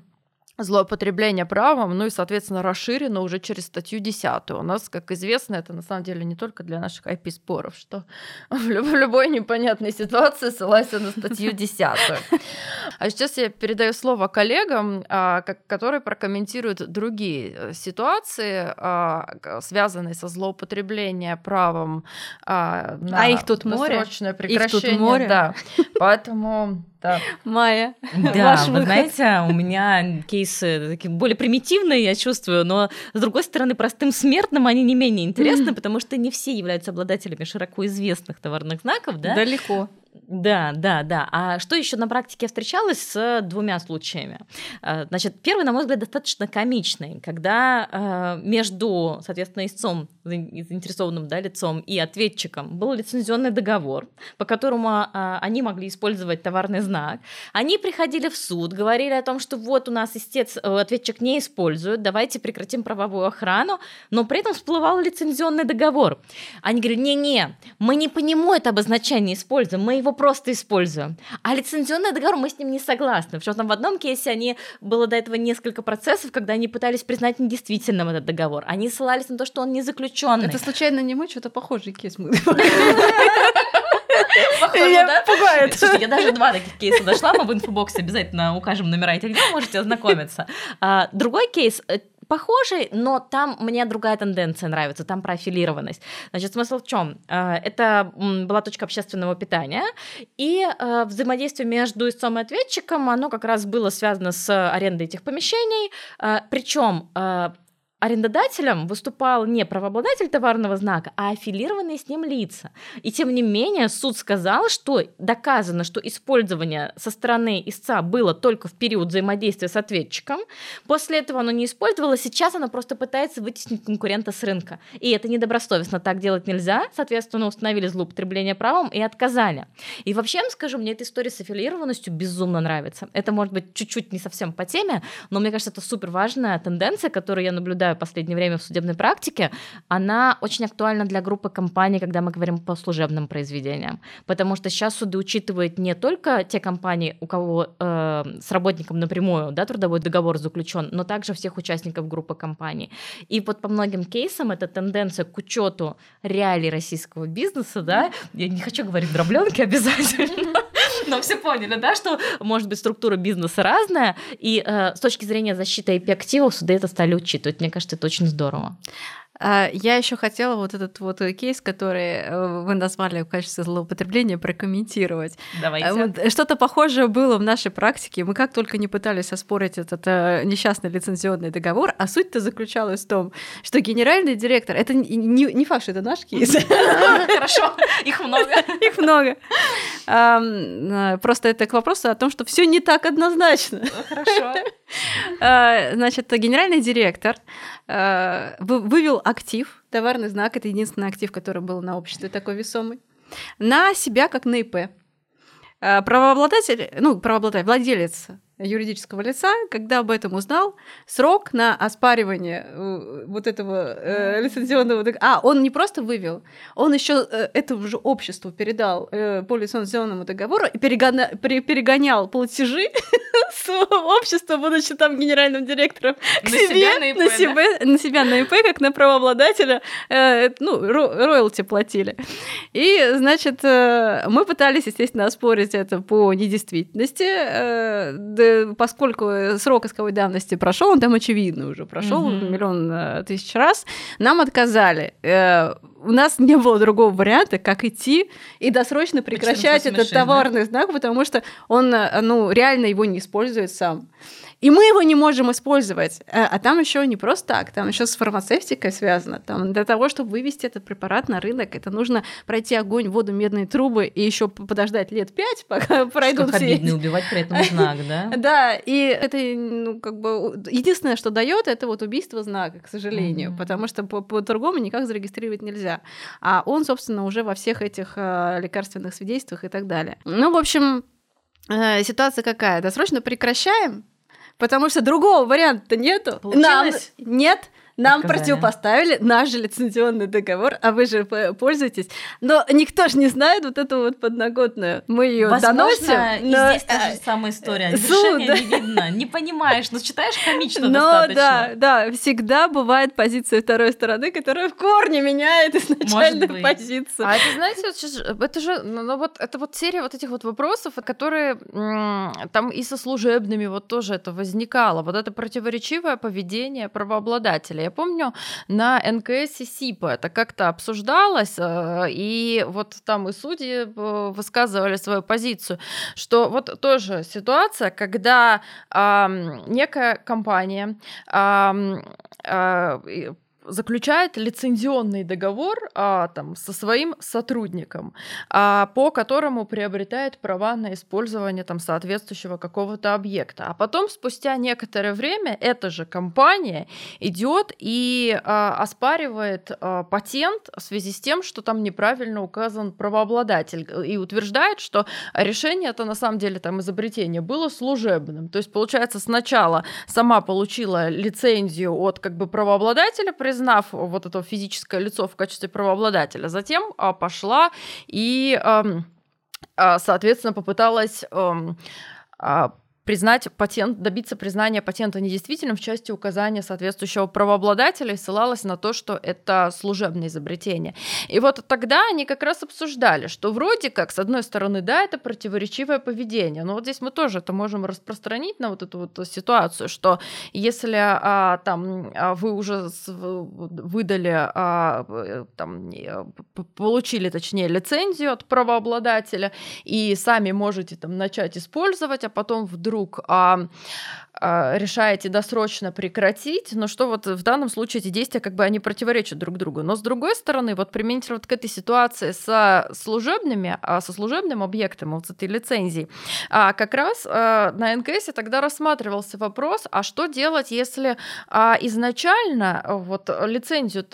злоупотребление правом, ну и, соответственно, расширено уже через статью 10. У нас, как известно, это на самом деле не только для наших IP-споров, что в, люб- в любой непонятной ситуации ссылайся на статью 10. А сейчас я передаю слово коллегам, а, которые прокомментируют другие э, ситуации, а, связанные со злоупотреблением правом а, на а их тут море. прекращение. Их тут море. Да. Поэтому да. Майя. Да, вы знаете, у меня кейсы такие более примитивные, я чувствую, но с другой стороны, простым смертным они не менее интересны, потому что не все являются обладателями широко известных товарных знаков, да? Далеко. Да, да, да. А что еще на практике встречалось с двумя случаями? Э, значит, первый, на мой взгляд, достаточно комичный, когда э, между, соответственно, истцом, заинтересованным да, лицом и ответчиком был лицензионный договор, по которому э, они могли использовать товарный знак. Они приходили в суд, говорили о том, что вот у нас истец, ответчик не использует, давайте прекратим правовую охрану, но при этом всплывал лицензионный договор. Они говорили, не-не, мы не по нему это обозначение используем, мы его просто используем. А лицензионный договор мы с ним не согласны. Причем там в одном кейсе они было до этого несколько процессов, когда они пытались признать недействительным этот договор. Они ссылались на то, что он не заключенный. Это случайно не мы, что-то похожий кейс мы. Похоже, да? пугает. Слушайте, я даже два таких кейса нашла, мы в инфобоксе обязательно укажем номера этих дел, можете ознакомиться. А, другой кейс, э, похожий, но там мне другая тенденция нравится, там про аффилированность. Значит, смысл в чем? Э, это была точка общественного питания, и э, взаимодействие между истцом и ответчиком, оно как раз было связано с арендой этих помещений, э, причем арендодателем выступал не правообладатель товарного знака, а аффилированные с ним лица. И тем не менее суд сказал, что доказано, что использование со стороны истца было только в период взаимодействия с ответчиком. После этого оно не использовалось, сейчас оно просто пытается вытеснить конкурента с рынка. И это недобросовестно, так делать нельзя. Соответственно, установили злоупотребление правом и отказали. И вообще, скажу, мне эта история с аффилированностью безумно нравится. Это может быть чуть-чуть не совсем по теме, но мне кажется, это супер важная тенденция, которую я наблюдаю наблюдаю в последнее время в судебной практике, она очень актуальна для группы компаний, когда мы говорим по служебным произведениям. Потому что сейчас суды учитывают не только те компании, у кого э, с работником напрямую да, трудовой договор заключен, но также всех участников группы компаний. И вот по многим кейсам эта тенденция к учету реалий российского бизнеса, да, я не хочу говорить дробленки обязательно, но все поняли, да, что может быть структура бизнеса разная, и э, с точки зрения защиты IP-активов суды это стали учитывать. Мне кажется, это очень здорово. А, я еще хотела вот этот вот кейс, который э, вы назвали в качестве злоупотребления, прокомментировать. Давайте. Вот что-то похожее было в нашей практике. Мы как только не пытались оспорить этот э, несчастный лицензионный договор, а суть-то заключалась в том, что генеральный директор, это не, не факт, что это наш кейс. Хорошо, их много. Их много. Э, просто это к вопросу о том, что все не так однозначно. Хорошо. Значит, генеральный директор вывел актив, товарный знак, это единственный актив, который был на обществе такой весомый, на себя как на ИП. А, правообладатель, ну, правообладатель, владелец юридического лица, когда об этом узнал, срок на оспаривание э, вот этого э, лицензионного А, он не просто вывел, он еще э, этому же обществу передал э, по лицензионному договору и перегоня, пере, перегонял платежи с общества, будучи там генеральным директором, к на себе, себя на, ИП, на, себе, на себя на ИП, как на правообладателя, э, ну, роялти платили. И, значит, э, мы пытались, естественно, оспорить это по недействительности, э, поскольку срок исковой давности прошел, он там очевидно уже прошел угу. миллион э, тысяч раз, нам отказали. Э, у нас не было другого варианта, как идти и досрочно прекращать этот товарный знак, потому что он, э, ну, реально его не использует сам. И мы его не можем использовать. А, а там еще не просто так, там еще с фармацевтикой связано. Там для того, чтобы вывести этот препарат на рынок, это нужно пройти огонь, воду, медные трубы и еще подождать лет пять, пока пройдут все. Обидно убивать при этом знак, да? Да, и это ну как бы единственное, что дает, это вот убийство знака, к сожалению, потому что по-другому никак зарегистрировать нельзя. А он, собственно, уже во всех этих э, лекарственных свидетельствах и так далее. Ну, в общем, э, ситуация какая? Досрочно прекращаем, потому что другого варианта нету. Получилось? Нам нет. Нам Отказали. противопоставили наш же лицензионный договор, а вы же пользуетесь. Но никто же не знает вот эту вот подноготную. Мы ее доносим. И но... здесь та же э, самая история. Решения не видно, не понимаешь, но читаешь комично но, достаточно. Да, да, всегда бывает позиция второй стороны, которая в корне меняет изначальную позицию. А это, знаете, вот сейчас, это же, ну, ну, вот, это вот серия вот этих вот вопросов, которые там и со служебными вот тоже это возникало. Вот это противоречивое поведение правообладателя. Я помню, на НКС СИПа это как-то обсуждалось, э, и вот там и судьи э, высказывали свою позицию, что вот тоже ситуация, когда э, некая компания э, заключает лицензионный договор а, там, со своим сотрудником, а, по которому приобретает права на использование там, соответствующего какого-то объекта. А потом, спустя некоторое время, эта же компания идет и а, оспаривает а, патент в связи с тем, что там неправильно указан правообладатель, и утверждает, что решение это на самом деле там изобретение было служебным. То есть, получается, сначала сама получила лицензию от как бы правообладателя, признав вот это физическое лицо в качестве правообладателя. Затем а, пошла и, а, соответственно, попыталась а, признать патент, добиться признания патента недействительным в части указания соответствующего правообладателя и ссылалась на то, что это служебное изобретение. И вот тогда они как раз обсуждали, что вроде как, с одной стороны, да, это противоречивое поведение, но вот здесь мы тоже это можем распространить на вот эту вот ситуацию, что если а, там а, вы уже выдали, а, там, получили, точнее, лицензию от правообладателя и сами можете там начать использовать, а потом вдруг а, а, решаете досрочно прекратить, но что вот в данном случае эти действия как бы они противоречат друг другу. Но с другой стороны, вот применительно вот к этой ситуации со служебными, а со служебным объектом, вот с этой лицензией, а как раз а, на НКС тогда рассматривался вопрос, а что делать, если а, изначально вот лицензию,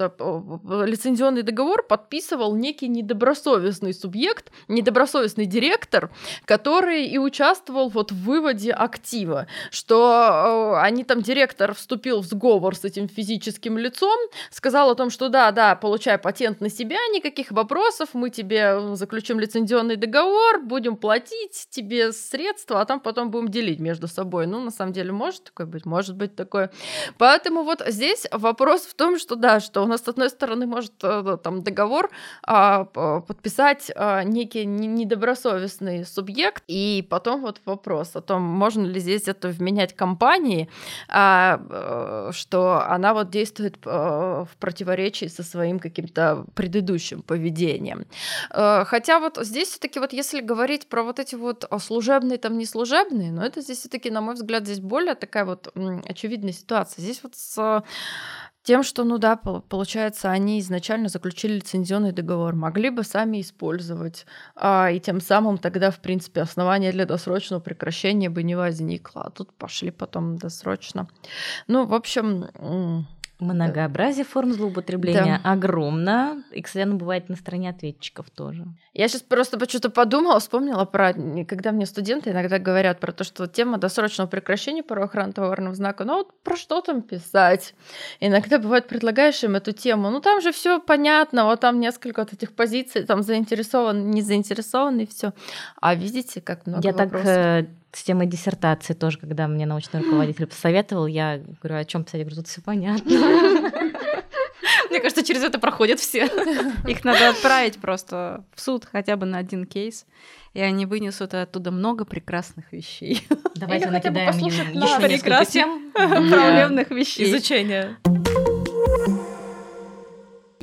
лицензионный договор подписывал некий недобросовестный субъект, недобросовестный директор, который и участвовал вот в выводе актива, что Э, они там, директор вступил в сговор с этим физическим лицом, сказал о том, что да, да, получай патент на себя, никаких вопросов, мы тебе заключим лицензионный договор, будем платить тебе средства, а там потом будем делить между собой. Ну, на самом деле, может такое быть, может быть такое. Поэтому вот здесь вопрос в том, что да, что у нас с одной стороны может э, там договор а, подписать а, некий недобросовестный субъект, и потом вот вопрос о том, можно ли здесь это вменять компании, а, э, что она вот действует э, в противоречии со своим каким-то предыдущим поведением. Э, хотя вот здесь все-таки вот если говорить про вот эти вот служебные там не служебные, но это здесь все-таки, на мой взгляд, здесь более такая вот очевидная ситуация. Здесь вот с тем, что, ну да, получается, они изначально заключили лицензионный договор, могли бы сами использовать, а, и тем самым тогда, в принципе, основания для досрочного прекращения бы не возникло. А тут пошли потом досрочно. Ну, в общем, Многообразие форм злоупотребления да. огромно. И, кстати, оно бывает на стороне ответчиков тоже. Я сейчас просто почему-то подумала, вспомнила про, когда мне студенты иногда говорят про то, что тема досрочного прекращения правоохранного товарного знака, ну вот про что там писать? Иногда бывает предлагаешь им эту тему, ну там же все понятно, вот там несколько вот этих позиций, там заинтересован, не заинтересован и все. А видите, как много Я вопросов. так э, с темой диссертации тоже, когда мне научный руководитель посоветовал, я говорю, о чем писать? Я говорю, тут все понятно. Мне кажется, через это проходят все. Их надо отправить просто в суд хотя бы на один кейс, и они вынесут оттуда много прекрасных вещей. Давайте накидаем им еще несколько тем проблемных вещей. Изучения.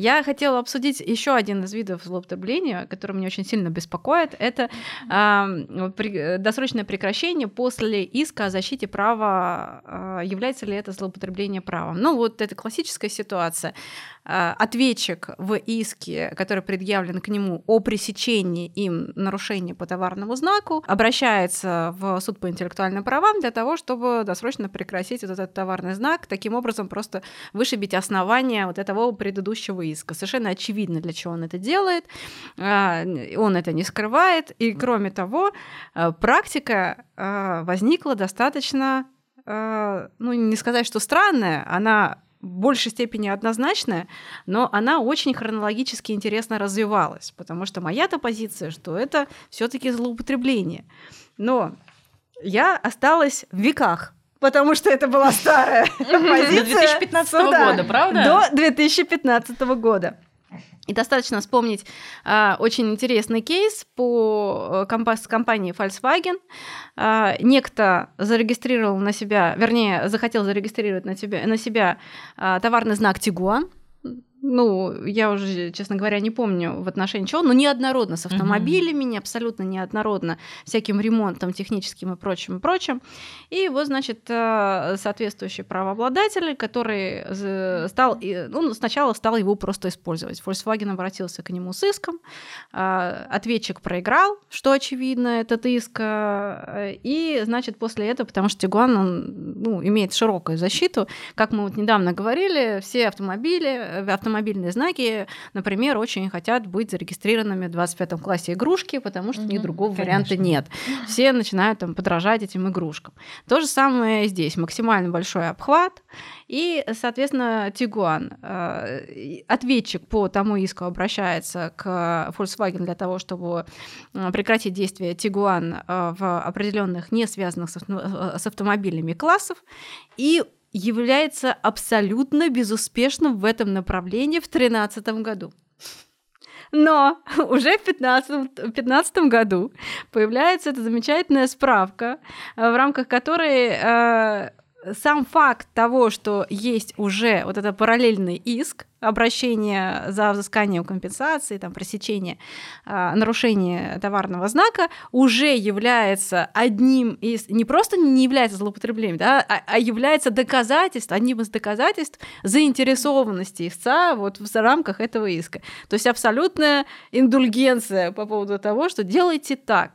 Я хотела обсудить еще один из видов злоупотребления, который меня очень сильно беспокоит. Это э, при, досрочное прекращение после иска о защите права. Э, является ли это злоупотребление правом? Ну, вот это классическая ситуация. Э, ответчик в иске, который предъявлен к нему о пресечении им нарушения по товарному знаку, обращается в суд по интеллектуальным правам для того, чтобы досрочно прекратить вот этот товарный знак, таким образом просто вышибить основания вот этого предыдущего иска. Совершенно очевидно, для чего он это делает. А, он это не скрывает. И кроме того, а, практика а, возникла достаточно, ну, не сказать, что странная, она большей степени однозначная, но она очень хронологически интересно развивалась, потому что моя-то позиция, что это все таки злоупотребление. Но я осталась в веках потому что это была старая позиция. До 2015 года, правда? До 2015 года. И достаточно вспомнить а, очень интересный кейс по э, с компанией Volkswagen. А, некто зарегистрировал на себя, вернее, захотел зарегистрировать на себя, на себя а, товарный знак Tiguan, ну, я уже, честно говоря, не помню в отношении чего, но неоднородно с автомобилями, не абсолютно неоднородно всяким ремонтом техническим и прочим, и прочим. И вот, значит, э, соответствующий правообладатель, который стал, ну, сначала стал его просто использовать. Volkswagen обратился к нему с иском, э, ответчик проиграл, что очевидно, этот иск, э, и, значит, после этого, потому что Тигуан, он, ну, имеет широкую защиту, как мы вот недавно говорили, все автомобили, автомобили автомобильные знаки, например, очень хотят быть зарегистрированными в 25 классе игрушки, потому что угу, ни другого конечно. варианта нет. Все начинают там подражать этим игрушкам. То же самое здесь. Максимально большой обхват. И, соответственно, Тигуан. Э, ответчик по тому иску обращается к Volkswagen для того, чтобы э, прекратить действие Тигуан э, в определенных не связанных с автомобилями классов. И является абсолютно безуспешным в этом направлении в 2013 году. Но уже в 2015, году появляется эта замечательная справка, в рамках которой сам факт того, что есть уже вот это параллельный иск, обращение за взысканием компенсации, там, пресечение э, нарушения товарного знака, уже является одним из, не просто не является злоупотреблением, да, а, а является доказательством, одним из доказательств заинтересованности истца вот в рамках этого иска. То есть абсолютная индульгенция по поводу того, что делайте так.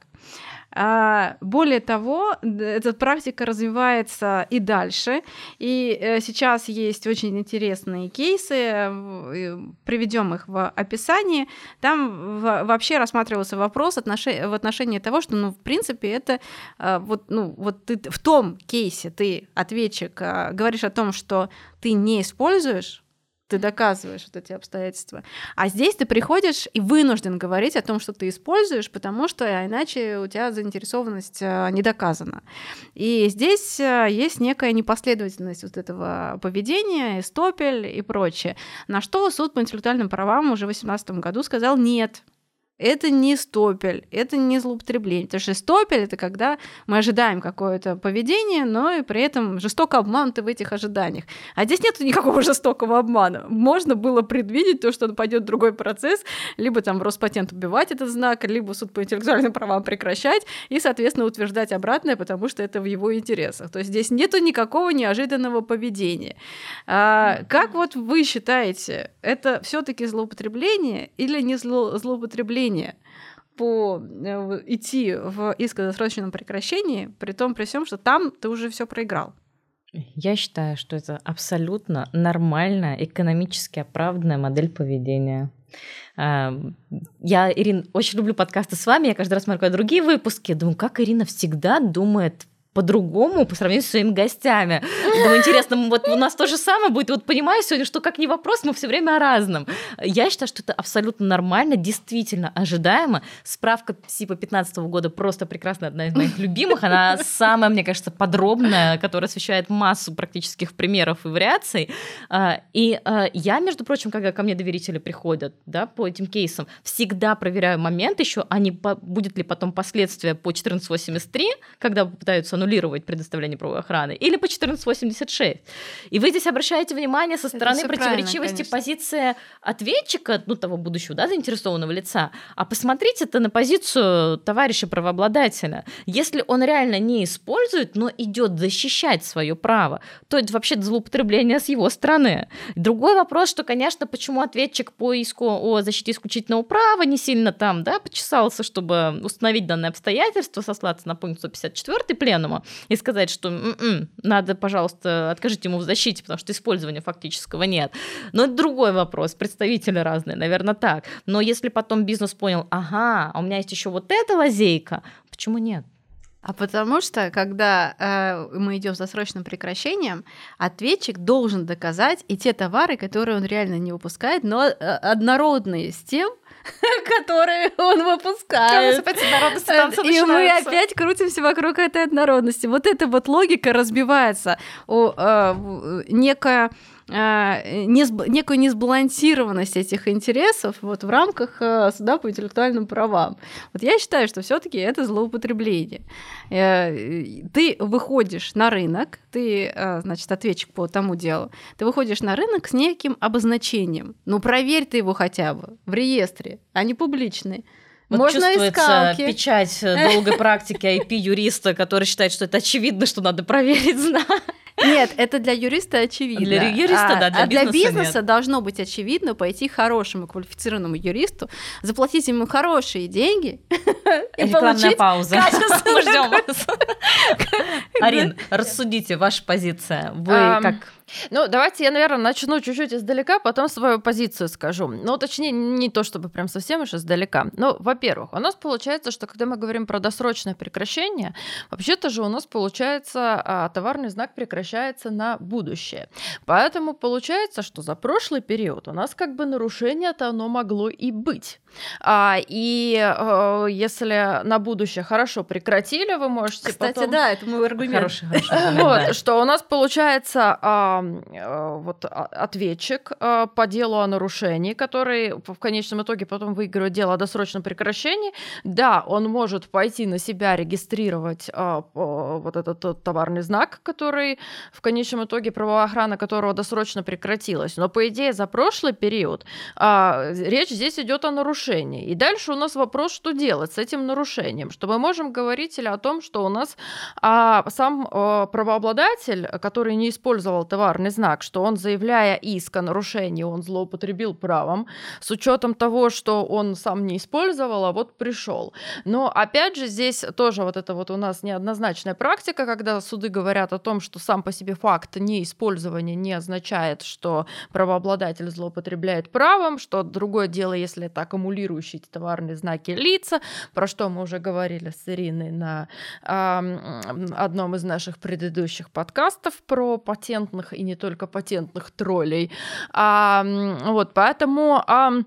А, более того, эта практика развивается и дальше. И э, сейчас есть очень интересные кейсы, приведем их в описании. Там вообще рассматривался вопрос в отношении того, что, ну, в принципе, это а, вот, ну, вот ты в том кейсе ты, ответчик, а, говоришь о том, что ты не используешь ты доказываешь вот эти обстоятельства. А здесь ты приходишь и вынужден говорить о том, что ты используешь, потому что иначе у тебя заинтересованность э, не доказана. И здесь э, есть некая непоследовательность вот этого поведения, стопель и прочее. На что суд по интеллектуальным правам уже в 2018 году сказал нет, это не стопель, это не злоупотребление. Потому что стопель это когда мы ожидаем какое-то поведение, но и при этом жестоко обмануты в этих ожиданиях. А здесь нет никакого жестокого обмана. Можно было предвидеть то, что пойдет другой процесс, либо там Роспатент убивать этот знак, либо суд по интеллектуальным правам прекращать и, соответственно, утверждать обратное, потому что это в его интересах. То есть здесь нету никакого неожиданного поведения. А, как вот вы считаете, это все-таки злоупотребление или не зло злоупотребление? Решение по э, идти в иск о досрочном прекращении, при том, при всем, что там ты уже все проиграл. Я считаю, что это абсолютно нормальная, экономически оправданная модель поведения. Эм, я, Ирина, очень люблю подкасты с вами. Я каждый раз смотрю другие выпуски. Думаю, как Ирина всегда думает по-другому по сравнению с своими гостями. Думаю, интересно, вот у нас то же самое будет. Вот понимаю сегодня, что как не вопрос, мы все время о разном. Я считаю, что это абсолютно нормально, действительно ожидаемо. Справка СИПа 15 года просто прекрасная, одна из моих любимых. Она самая, мне кажется, подробная, которая освещает массу практических примеров и вариаций. А, и а, я, между прочим, когда ко мне доверители приходят да, по этим кейсам, всегда проверяю момент еще, а не будет ли потом последствия по 1483, когда попытаются аннулировать предоставление правовой охраны, или по 1486. И вы здесь обращаете внимание со стороны противоречивости позиции ответчика, ну, того будущего, да, заинтересованного лица, а посмотрите это на позицию товарища правообладателя. Если он реально не использует, но идет защищать свое право, то это вообще злоупотребление с его стороны. Другой вопрос, что, конечно, почему ответчик по иску о защите исключительного права не сильно там, да, почесался, чтобы установить данное обстоятельство, сослаться на пункт 154 пленума, дома и сказать, что м-м, надо, пожалуйста, откажите ему в защите, потому что использования фактического нет. Но это другой вопрос, представители разные, наверное, так. Но если потом бизнес понял, ага, а у меня есть еще вот эта лазейка, почему нет? А потому что, когда э, мы идем за срочным прекращением, ответчик должен доказать и те товары, которые он реально не выпускает, но э, однородные с тем, которые он выпускает. И мы опять крутимся вокруг этой однородности. Вот эта вот логика разбивается. О, э, некая э, некую несбалансированность этих интересов вот в рамках э, суда по интеллектуальным правам. Вот я считаю, что все таки это злоупотребление. Ты выходишь на рынок, ты, значит, ответчик по тому делу, ты выходишь на рынок с неким обозначением. Ну, проверь ты его хотя бы в реестре они публичные. Вот Можно чувствуется печать долгой практики IP-юриста, который считает, что это очевидно, что надо проверить знак. Нет, это для юриста очевидно. Для юриста, а, да, для а бизнеса для бизнеса нет. должно быть очевидно пойти хорошему квалифицированному юристу, заплатить ему хорошие деньги и получить пауза. Мы ждем вас. Арин, рассудите, ваша позиция. Вы как Ну, давайте я, наверное, начну чуть-чуть издалека, потом свою позицию скажу. Ну, точнее, не то чтобы прям совсем уж издалека. Ну, во-первых, у нас получается, что когда мы говорим про досрочное прекращение, вообще-то же у нас получается а, товарный знак прекращается на будущее. Поэтому получается, что за прошлый период у нас как бы нарушение-то оно могло и быть. А, и а, если на будущее хорошо прекратили, вы можете Кстати, потом... да, это мой аргумент. Хороший, хороший. Вот, что у нас получается а, вот а, ответчик а, по делу о нарушении, который в конечном итоге потом выигрывает дело о досрочном прекращении. Да, он может пойти на себя регистрировать а, вот этот тот товарный знак, который в конечном итоге правовая охрана которого досрочно прекратилась. Но по идее за прошлый период а, речь здесь идет о нарушении. И дальше у нас вопрос, что делать с этим нарушением, что мы можем говорить или о том, что у нас а, сам а, правообладатель, который не использовал товарный знак, что он, заявляя иск о нарушении, он злоупотребил правом, с учетом того, что он сам не использовал, а вот пришел. Но опять же здесь тоже вот это вот у нас неоднозначная практика, когда суды говорят о том, что сам по себе факт неиспользования не означает, что правообладатель злоупотребляет правом, что другое дело, если это аккумулирующие товарные знаки лица, про что мы уже говорили с Ириной на ам, одном из наших предыдущих подкастов про патентных и не только патентных троллей. Ам, вот, поэтому... ам,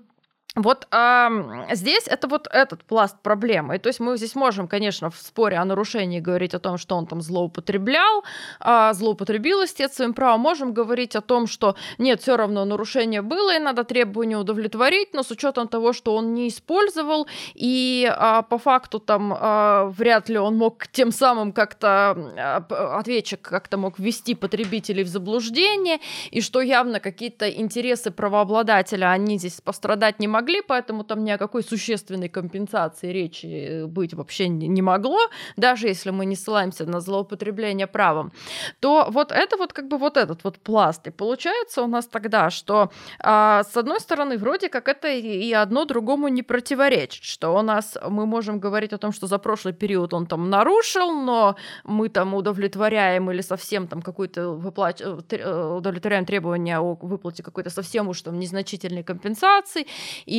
вот ам, здесь это вот этот пласт проблемы. То есть мы здесь можем, конечно, в споре о нарушении говорить о том, что он там злоупотреблял, а, злоупотребил истец своим правом. Можем говорить о том, что нет, все равно нарушение было, и надо требование удовлетворить, но с учетом того, что он не использовал, и а, по факту там а, вряд ли он мог тем самым как-то, а, ответчик как-то мог ввести потребителей в заблуждение, и что явно какие-то интересы правообладателя, они здесь пострадать не могли, поэтому там ни о какой существенной компенсации речи э, быть вообще не могло, даже если мы не ссылаемся на злоупотребление правом, то вот это вот как бы вот этот вот пласт. И получается у нас тогда, что а, с одной стороны, вроде как это и и одно другому не противоречит, что у нас мы можем говорить о том, что за прошлый период он там нарушил, но мы там удовлетворяем или совсем там какую-то выплач... э, э, удовлетворяем требования о выплате какой-то совсем уж там незначительной компенсации,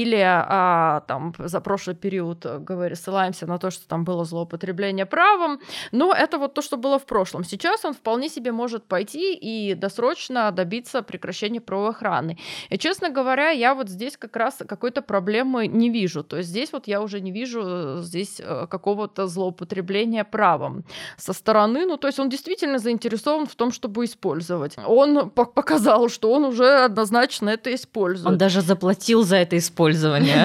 или а, там за прошлый период э, говори, ссылаемся на то, что там было злоупотребление правом, но это вот то, что было в прошлом. Сейчас он вполне себе может пойти и досрочно добиться прекращения правоохраны. И, честно говоря, я вот здесь как раз какой-то проблемы не вижу. То есть здесь вот я уже не вижу э, здесь э, какого-то злоупотребления правом со стороны. Ну, то есть он действительно заинтересован в том, чтобы использовать. Он по- показал, что он уже однозначно это использует. Он даже заплатил за это использование.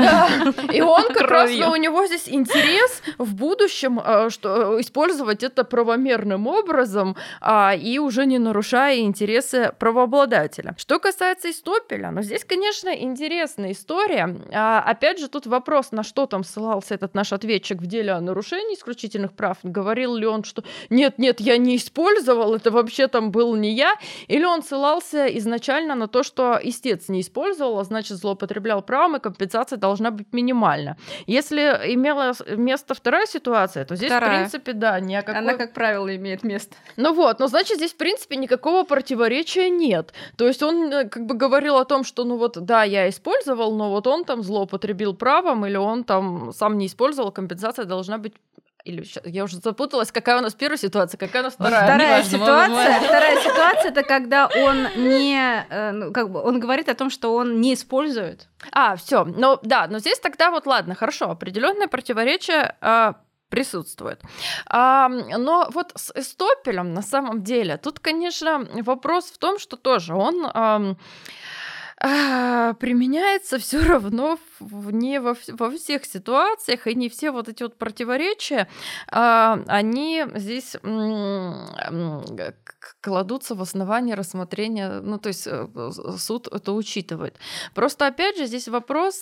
Да. И он как раз, Кровью. ну, у него здесь интерес в будущем, э, что э, использовать это правомерным образом а, и уже не нарушая интересы правообладателя. Что касается Истопеля, ну, здесь, конечно, интересная история. А, опять же, тут вопрос, на что там ссылался этот наш ответчик в деле о нарушении исключительных прав. Говорил ли он, что нет, нет, я не использовал, это вообще там был не я, или он ссылался изначально на то, что истец не использовал, а значит, злоупотреблял правом, и компенсация должна быть минимальна. Если имела место вторая ситуация, то здесь, в Вторая. принципе, да, ни о какой... Она, как правило, имеет место. Ну вот, ну значит, здесь, в принципе, никакого противоречия нет. То есть он э, как бы говорил о том, что, ну вот, да, я использовал, но вот он там злоупотребил правом, или он там сам не использовал, компенсация должна быть... Или я уже запуталась, какая у нас первая ситуация, какая у нас вторая. Вторая неважно, ситуация, вторая ситуация это когда он не, э, ну, как бы он говорит о том, что он не использует. А, все. Ну да, но здесь тогда вот ладно, хорошо, определенное противоречие а, присутствует. А, но вот с Эстопелем на самом деле тут, конечно, вопрос в том, что тоже он ам, а, применяется все равно в- не во, во всех ситуациях, и не все вот эти вот противоречия, а, они здесь кладутся в основании рассмотрения, ну, то есть э, суд это учитывает. Просто, опять же, здесь вопрос,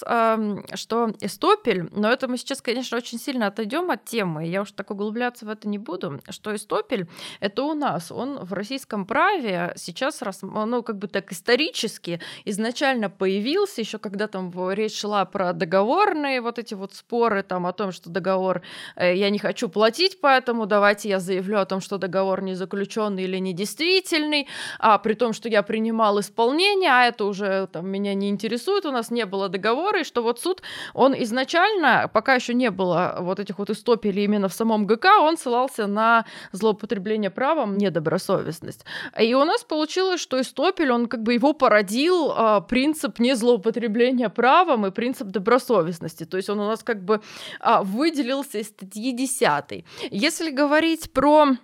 что Эстопель, но это мы сейчас, конечно, очень сильно отойдем от темы, я уж так углубляться в это не буду, что Эстопель — это у нас, он в российском праве сейчас, ну, как бы так исторически, изначально появился, еще когда там речь шла про договорные вот эти вот споры там о том, что договор э, я не хочу платить, поэтому давайте я заявлю о том, что договор не заключенный или недействительный, а при том, что я принимал исполнение, а это уже там меня не интересует, у нас не было договора, и что вот суд, он изначально, пока еще не было вот этих вот истопелей именно в самом ГК, он ссылался на злоупотребление правом, недобросовестность. И у нас получилось, что Истопель, он как бы его породил а, принцип незлоупотребления правом и принцип добросовестности. То есть он у нас как бы а, выделился из статьи 10. Если говорить про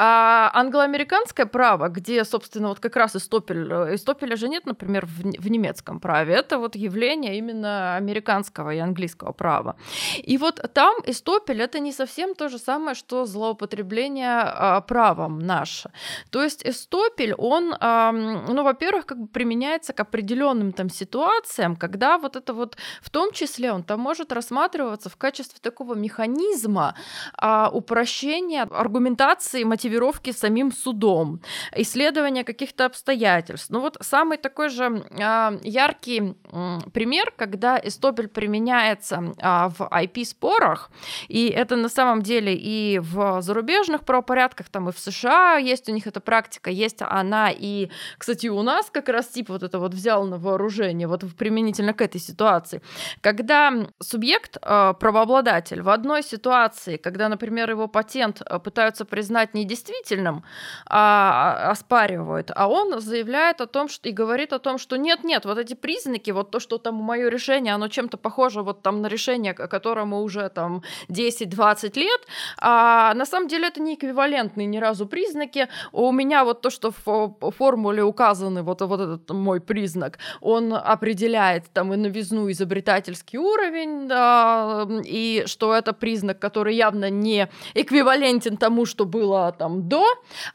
а англоамериканское право, где, собственно, вот как раз Истопель, э, Истопеля же нет, например, в, в немецком праве, это вот явление именно американского и английского права. И вот там Истопель это не совсем то же самое, что злоупотребление а, правом наше. То есть Истопель, он, а, ну, во-первых, как бы применяется к определенным там ситуациям, когда вот это вот, в том числе, он там может рассматриваться в качестве такого механизма а, упрощения аргументации мотивировки самим судом, исследования каких-то обстоятельств. Ну вот самый такой же э, яркий э, пример, когда эстопель применяется э, в IP-спорах, и это на самом деле и в зарубежных правопорядках, там и в США есть у них эта практика, есть она и, кстати, у нас как раз тип вот это вот взял на вооружение, вот применительно к этой ситуации. Когда субъект, э, правообладатель, в одной ситуации, когда, например, его патент пытаются признать не недействительным а, оспаривают, а он заявляет о том, что и говорит о том, что нет-нет, вот эти признаки, вот то, что там мое решение, оно чем-то похоже вот там на решение, которому уже там 10-20 лет, а на самом деле это не эквивалентные ни разу признаки. У меня вот то, что в формуле указаны, вот, вот этот мой признак, он определяет там и новизну, изобретательский уровень, да, и что это признак, который явно не эквивалентен тому, что было там до,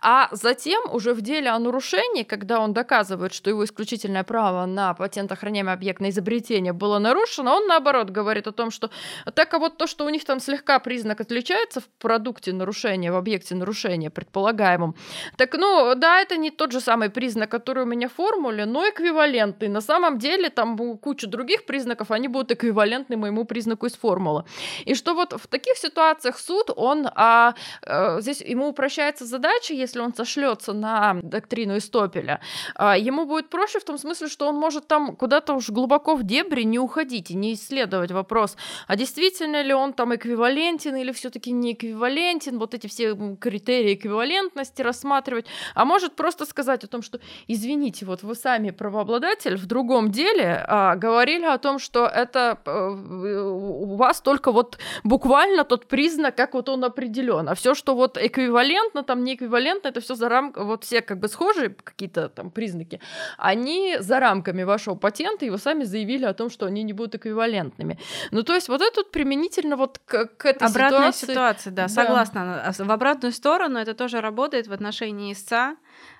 а затем уже в деле о нарушении, когда он доказывает, что его исключительное право на патентохраняемый объект на изобретение было нарушено, он наоборот говорит о том, что так а вот то, что у них там слегка признак отличается в продукте нарушения, в объекте нарушения предполагаемом, так ну да, это не тот же самый признак, который у меня в формуле, но эквивалентный. На самом деле там куча других признаков, они будут эквивалентны моему признаку из формулы. И что вот в таких ситуациях суд, он а, а, здесь ему упрощает упрощается задача, если он сошлется на доктрину Истопеля, а, ему будет проще в том смысле, что он может там куда-то уж глубоко в дебри не уходить и не исследовать вопрос, а действительно ли он там эквивалентен или все-таки не эквивалентен, вот эти все критерии эквивалентности рассматривать, а может просто сказать о том, что извините, вот вы сами правообладатель в другом деле а, говорили о том, что это а, у вас только вот буквально тот признак, как вот он определен, а все, что вот эквивалент эквивалентно, там не эквивалентно, это все за рамками, вот все как бы схожие какие-то там признаки, они за рамками вашего патента, и вы сами заявили о том, что они не будут эквивалентными. Ну, то есть вот это вот применительно вот к, к этой Обратная ситуации. ситуация, да, да, согласна. В обратную сторону это тоже работает в отношении истца.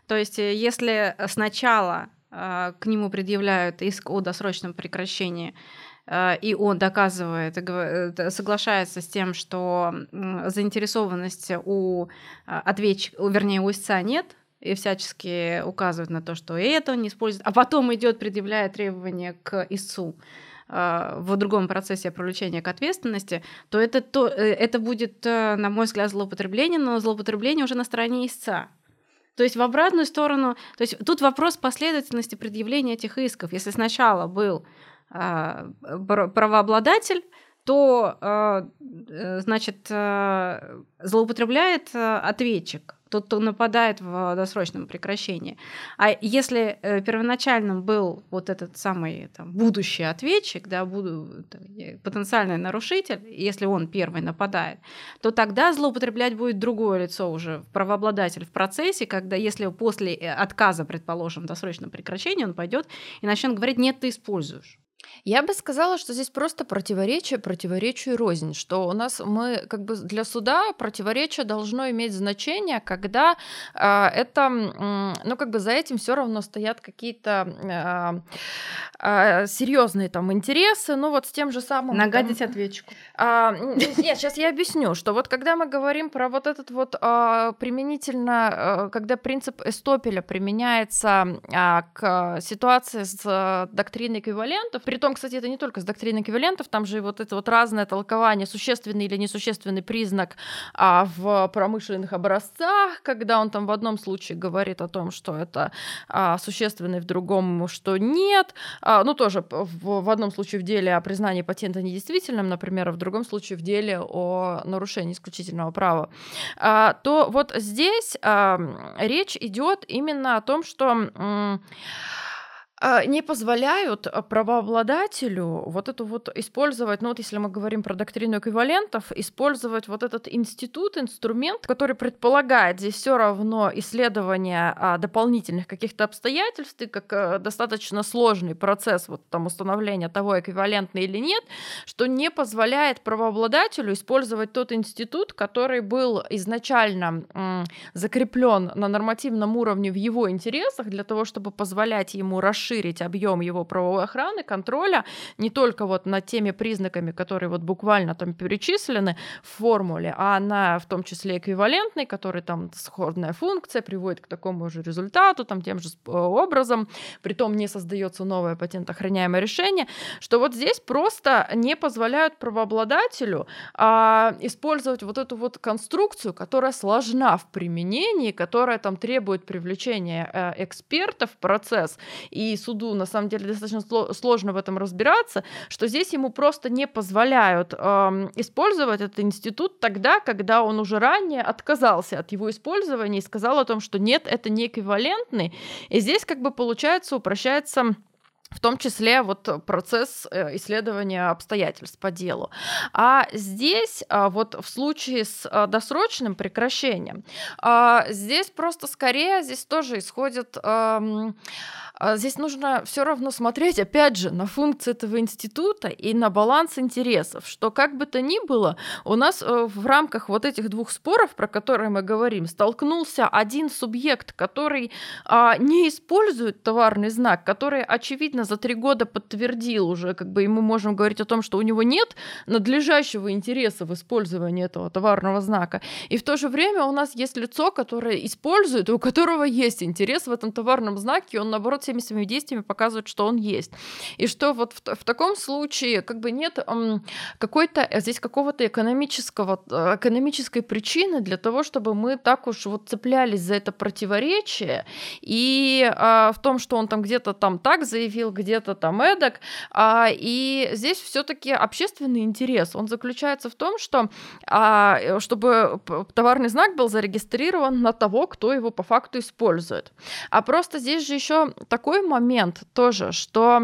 То есть э, если сначала э, к нему предъявляют иск о досрочном прекращении, и он доказывает, э, соглашается с тем, что заинтересованность у э, ответчика, вернее, у истца нет, и всячески указывает на то, что и это он не использует, а потом идет, предъявляя требования к истцу в другом процессе привлечения к ответственности, то это, то это будет, на мой взгляд, злоупотребление, но злоупотребление уже на стороне истца. То есть в обратную сторону, то есть тут вопрос последовательности предъявления этих исков. Если сначала был а, правообладатель, то, а, э, значит, а, злоупотребляет ответчик, тот, кто нападает в досрочном прекращении. А если э, первоначальным был вот этот самый там, будущий ответчик, да, буду, потенциальный нарушитель, если он первый нападает, то тогда злоупотреблять будет другое лицо уже, правообладатель в процессе, когда если после э, отказа, предположим, досрочного прекращения, он пойдет и начнет говорить, нет, ты используешь. Я бы сказала, что здесь просто противоречие противоречию рознь, что у нас мы как бы для суда противоречие должно иметь значение, когда э, это, ну как бы за этим все равно стоят какие-то э, э, серьезные там интересы, ну вот с тем же самым. Нагадить там, ответчику. А, нет, сейчас я объясню, что вот когда мы говорим про вот этот вот а, применительно, а, когда принцип Эстопеля применяется а, к ситуации с а, доктриной эквивалентов, при том, кстати, это не только с доктриной эквивалентов, там же вот это вот разное толкование, существенный или несущественный признак а, в промышленных образцах, когда он там в одном случае говорит о том, что это а, существенный, в другом, что нет, а, ну тоже в, в одном случае в деле о признании патента недействительным, например, в другом случае в деле о нарушении исключительного права, а, то вот здесь речь идет именно о том, что а, не позволяют а, правообладателю вот эту вот использовать, ну вот если мы говорим про доктрину эквивалентов, использовать вот этот институт, инструмент, который предполагает здесь все равно исследование а, дополнительных каких-то обстоятельств, и как а, достаточно сложный процесс вот там установления того, эквивалентный или нет, что не позволяет правообладателю использовать тот институт, который был изначально закреплен на нормативном уровне в его интересах для того, чтобы позволять ему расширить расширить объем его правовой охраны, контроля, не только вот над теми признаками, которые вот буквально там перечислены в формуле, а на в том числе эквивалентный, который там сходная функция приводит к такому же результату, там тем же образом, при том не создается новое патентоохраняемое решение, что вот здесь просто не позволяют правообладателю а, использовать вот эту вот конструкцию, которая сложна в применении, которая там требует привлечения э, экспертов в процесс. И суду на самом деле достаточно сложно в этом разбираться, что здесь ему просто не позволяют э, использовать этот институт тогда, когда он уже ранее отказался от его использования и сказал о том, что нет, это не эквивалентный. И здесь как бы получается упрощается в том числе вот процесс э, исследования обстоятельств по делу. А здесь а, вот в случае с а, досрочным прекращением, а, здесь просто скорее, здесь тоже исходит а здесь нужно все равно смотреть, опять же, на функции этого института и на баланс интересов, что как бы то ни было, у нас э, в рамках вот этих двух споров, про которые мы говорим, столкнулся один субъект, который а, не использует товарный знак, который, очевидно, за три года подтвердил уже, как бы и мы можем говорить о том, что у него нет надлежащего интереса в использовании этого товарного знака. И в то же время у нас есть лицо, которое использует, у которого есть интерес в этом товарном знаке, и он, наоборот, всеми своими действиями показывает, что он есть. И что вот в, в таком случае как бы нет какой-то э, здесь какого-то экономического, э, экономической причины для того, чтобы мы так уж вот цеплялись за это противоречие и а, в том, что он там где-то там так заявил, где-то там эдак. А, и здесь все-таки общественный интерес, он заключается в том, что а, э, чтобы товарный знак был зарегистрирован на того, кто его по факту использует. А просто здесь же еще такой момент тоже, что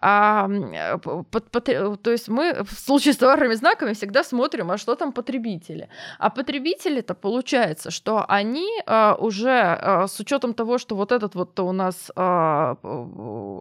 а, э, под, под, то есть мы в случае с товарными знаками всегда смотрим, а что там потребители. А потребители-то получается, что они а, уже а, с учетом того, что вот этот вот у нас а,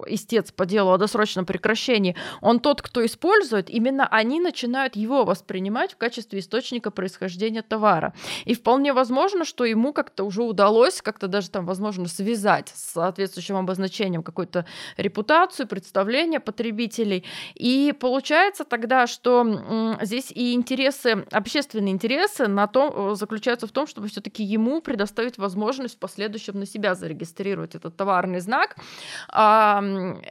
истец по делу о досрочном прекращении, он тот, кто использует, именно они начинают его воспринимать в качестве источника происхождения товара. И вполне возможно, что ему как-то уже удалось как-то даже там, возможно, связать с соответствующим обозначением какую-то репутацию, представление поведения потребителей. И получается тогда, что здесь и интересы, общественные интересы на том, э, заключаются в том, чтобы все-таки ему предоставить возможность в последующем на себя зарегистрировать этот товарный знак, а,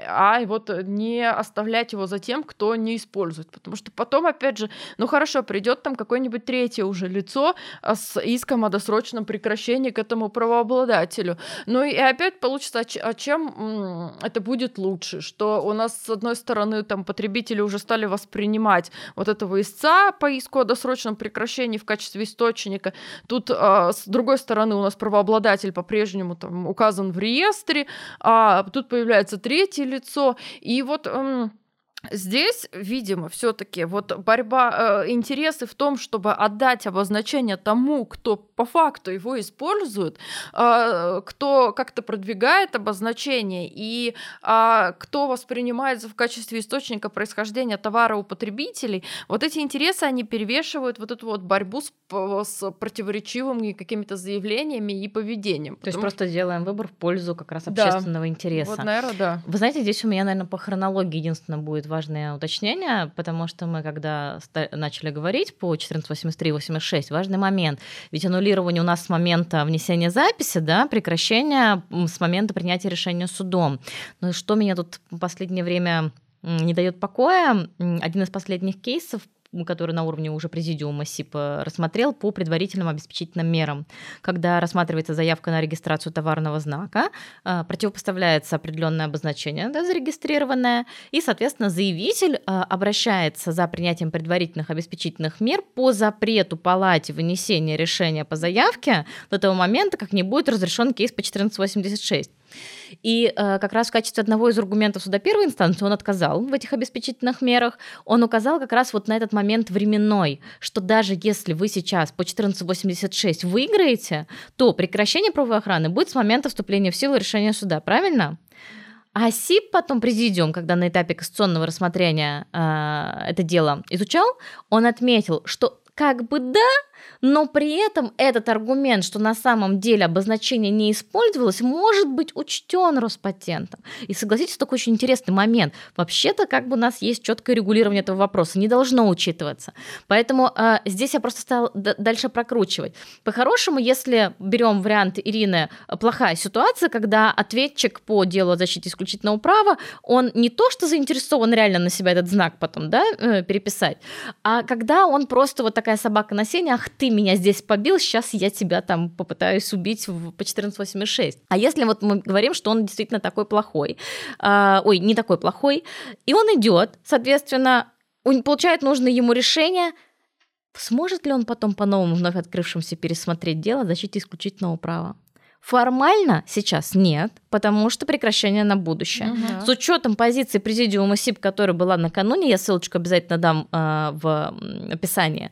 а вот не оставлять его за тем, кто не использует. Потому что потом, опять же, ну хорошо, придет там какое-нибудь третье уже лицо а, с иском о досрочном прекращении к этому правообладателю. Ну и опять получится, а чем это будет лучше, что у нас нас, с одной стороны, там потребители уже стали воспринимать вот этого истца по иску о досрочном прекращении в качестве источника. Тут, а, с другой стороны, у нас правообладатель по-прежнему там указан в реестре, а тут появляется третье лицо. И вот... М- Здесь, видимо, все-таки вот борьба, э, интересы в том, чтобы отдать обозначение тому, кто по факту его использует, э, кто как-то продвигает обозначение и э, кто воспринимается в качестве источника происхождения товара у потребителей. Вот эти интересы, они перевешивают вот эту вот борьбу с, с противоречивыми какими-то заявлениями и поведением. То есть просто делаем выбор в пользу как раз общественного да. интереса. Вот, наверное, да. Вы знаете, здесь у меня, наверное, по хронологии единственное будет важное уточнение, потому что мы, когда начали говорить по 1483-86, важный момент. Ведь аннулирование у нас с момента внесения записи, да, прекращение с момента принятия решения судом. Но что меня тут в последнее время не дает покоя, один из последних кейсов который на уровне уже президиума СИП рассмотрел по предварительным обеспечительным мерам. Когда рассматривается заявка на регистрацию товарного знака, а, противопоставляется определенное обозначение, да, зарегистрированное, и, соответственно, заявитель а, обращается за принятием предварительных обеспечительных мер по запрету палате вынесения решения по заявке до того момента, как не будет разрешен кейс по 1486. И э, как раз в качестве одного из аргументов суда первой инстанции он отказал в этих обеспечительных мерах. Он указал как раз вот на этот момент временной, что даже если вы сейчас по 1486 выиграете, то прекращение правовой охраны будет с момента вступления в силу решения суда, правильно? А СИП потом президиум, когда на этапе кассационного рассмотрения э, это дело изучал, он отметил, что как бы да, но при этом этот аргумент, что на самом деле обозначение не использовалось, может быть учтен Роспатентом. И согласитесь, такой очень интересный момент. Вообще-то как бы у нас есть четкое регулирование этого вопроса, не должно учитываться. Поэтому э, здесь я просто стала дальше прокручивать. По-хорошему, если берем вариант Ирины, плохая ситуация, когда ответчик по делу о защите исключительного права, он не то, что заинтересован реально на себя этот знак потом да, э, переписать, а когда он просто вот такая собака на сене, ах ты меня здесь побил, сейчас я тебя там попытаюсь убить в, по 1486. А если вот мы говорим, что он действительно такой плохой, э, ой, не такой плохой, и он идет, соответственно, он получает нужное ему решение, сможет ли он потом по новому вновь открывшемуся пересмотреть дело о защите исключительного права? Формально сейчас нет, потому что прекращение на будущее. Угу. С учетом позиции президиума СИП, которая была накануне, я ссылочку обязательно дам э, в описании,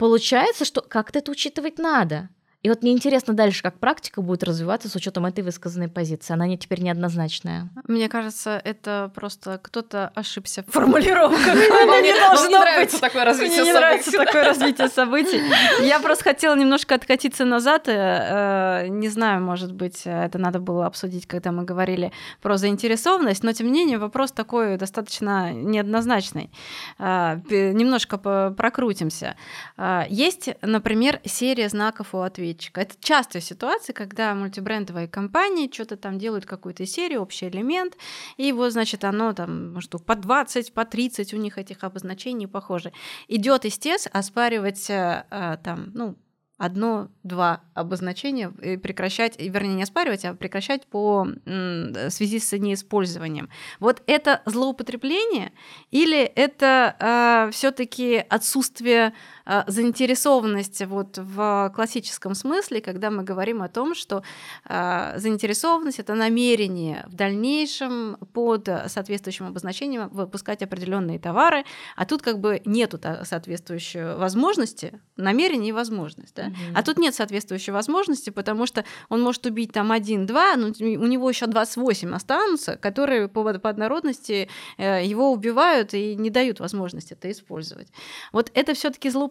Получается, что как-то это учитывать надо. И вот мне интересно дальше, как практика будет развиваться с учетом этой высказанной позиции. Она не теперь неоднозначная. Мне кажется, это просто кто-то ошибся в формулировках. Мне не нравится такое развитие событий. Мне не нравится такое развитие событий. Я просто хотела немножко откатиться назад. Э, не знаю, может быть, это надо было обсудить, когда мы говорили про заинтересованность, но тем не менее вопрос такой достаточно неоднозначный. Э, немножко прокрутимся. Э, есть, например, серия знаков у ответа ответчика. Это частая ситуация, когда мультибрендовые компании что-то там делают какую-то серию, общий элемент, и его, значит, оно там, может, по 20, по 30 у них этих обозначений похоже. Идет истец оспаривать э, э, там, ну, одно-два обозначения и прекращать, вернее, не оспаривать, а прекращать по в связи с неиспользованием. Вот это злоупотребление или это э, все-таки отсутствие э, заинтересованности вот в классическом смысле, когда мы говорим о том, что э, заинтересованность это намерение в дальнейшем под соответствующим обозначением выпускать определенные товары, а тут как бы нету соответствующей возможности, намерения и возможность. Да? Mm-hmm. А тут нет соответствующей возможности, потому что он может убить там один-два, но у него еще 28 останутся, которые по, по однородности э, его убивают и не дают возможности это использовать. Вот это все-таки злоупотребление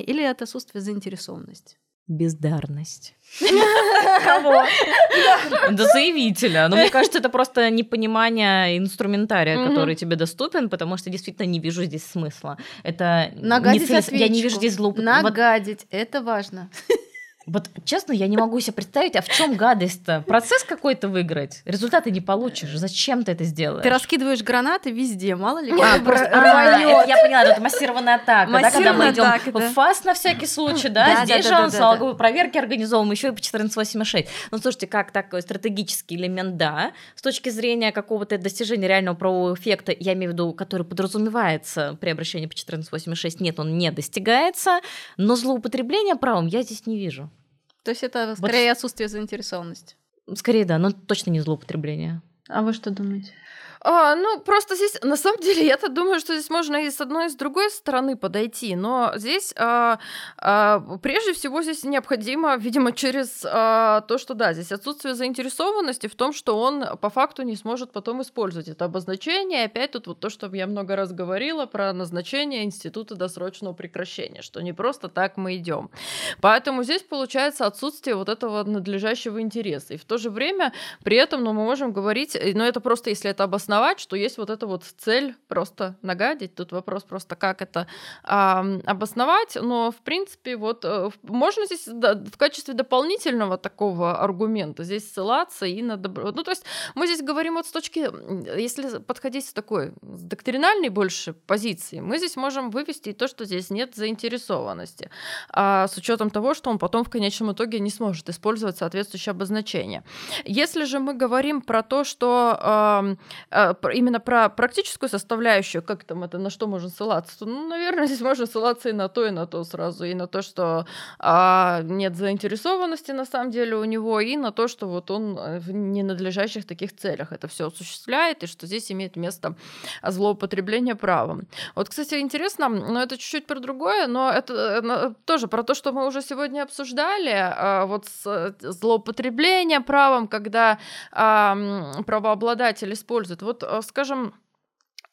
или это отсутствие заинтересованности? Бездарность. Кого? Да заявителя. Но мне кажется, это просто непонимание инструментария, который тебе доступен, потому что действительно не вижу здесь смысла. Это Нагадить Я не вижу здесь злоупотребления. Нагадить, это важно. Вот честно, я не могу себе представить, а в чем гадость-то? Процесс какой-то выиграть. Результаты не получишь. Зачем ты это сделаешь? Ты раскидываешь гранаты везде, мало ли. А, просто, а, это, я поняла, это массированная атака. Массированная да, когда мы идем да. в ФАС на всякий случай, да, да здесь да, же да, он да, налоговые да. проверки организовываем, еще и по 14.8.6. Ну, слушайте, как такой стратегический элемент, да, с точки зрения какого-то достижения реального правового эффекта, я имею в виду, который подразумевается при обращении по 14.8.6, нет, он не достигается, но злоупотребление правом я здесь не вижу. То есть это скорее вот... отсутствие заинтересованности. Скорее, да, но точно не злоупотребление. А вы что думаете? А, ну, просто здесь, на самом деле, я-то думаю, что здесь можно и с одной, и с другой стороны подойти, но здесь а, а, прежде всего здесь необходимо, видимо, через а, то, что да, здесь отсутствие заинтересованности в том, что он по факту не сможет потом использовать это обозначение. Опять тут вот то, что я много раз говорила про назначение института досрочного прекращения, что не просто так мы идем. Поэтому здесь получается отсутствие вот этого надлежащего интереса. И в то же время при этом, ну, мы можем говорить, но ну, это просто если это обосновать что есть вот эта вот цель просто нагадить. Тут вопрос просто, как это а, обосновать. Но, в принципе, вот э, можно здесь да, в качестве дополнительного такого аргумента здесь ссылаться и на добро... Ну, то есть мы здесь говорим вот с точки, если подходить с такой с доктринальной больше позиции, мы здесь можем вывести и то, что здесь нет заинтересованности, а, с учетом того, что он потом в конечном итоге не сможет использовать соответствующее обозначение. Если же мы говорим про то, что э, именно про практическую составляющую, как там это, на что можно ссылаться, ну, наверное, здесь можно ссылаться и на то, и на то сразу, и на то, что а, нет заинтересованности на самом деле у него, и на то, что вот он э, в ненадлежащих таких целях это все осуществляет, и что здесь имеет место злоупотребление правом. Вот, кстати, интересно, но это чуть-чуть про другое, но это э, тоже про то, что мы уже сегодня обсуждали, а, вот с злоупотребление правом, когда правообладатель использует вот, э, скажем,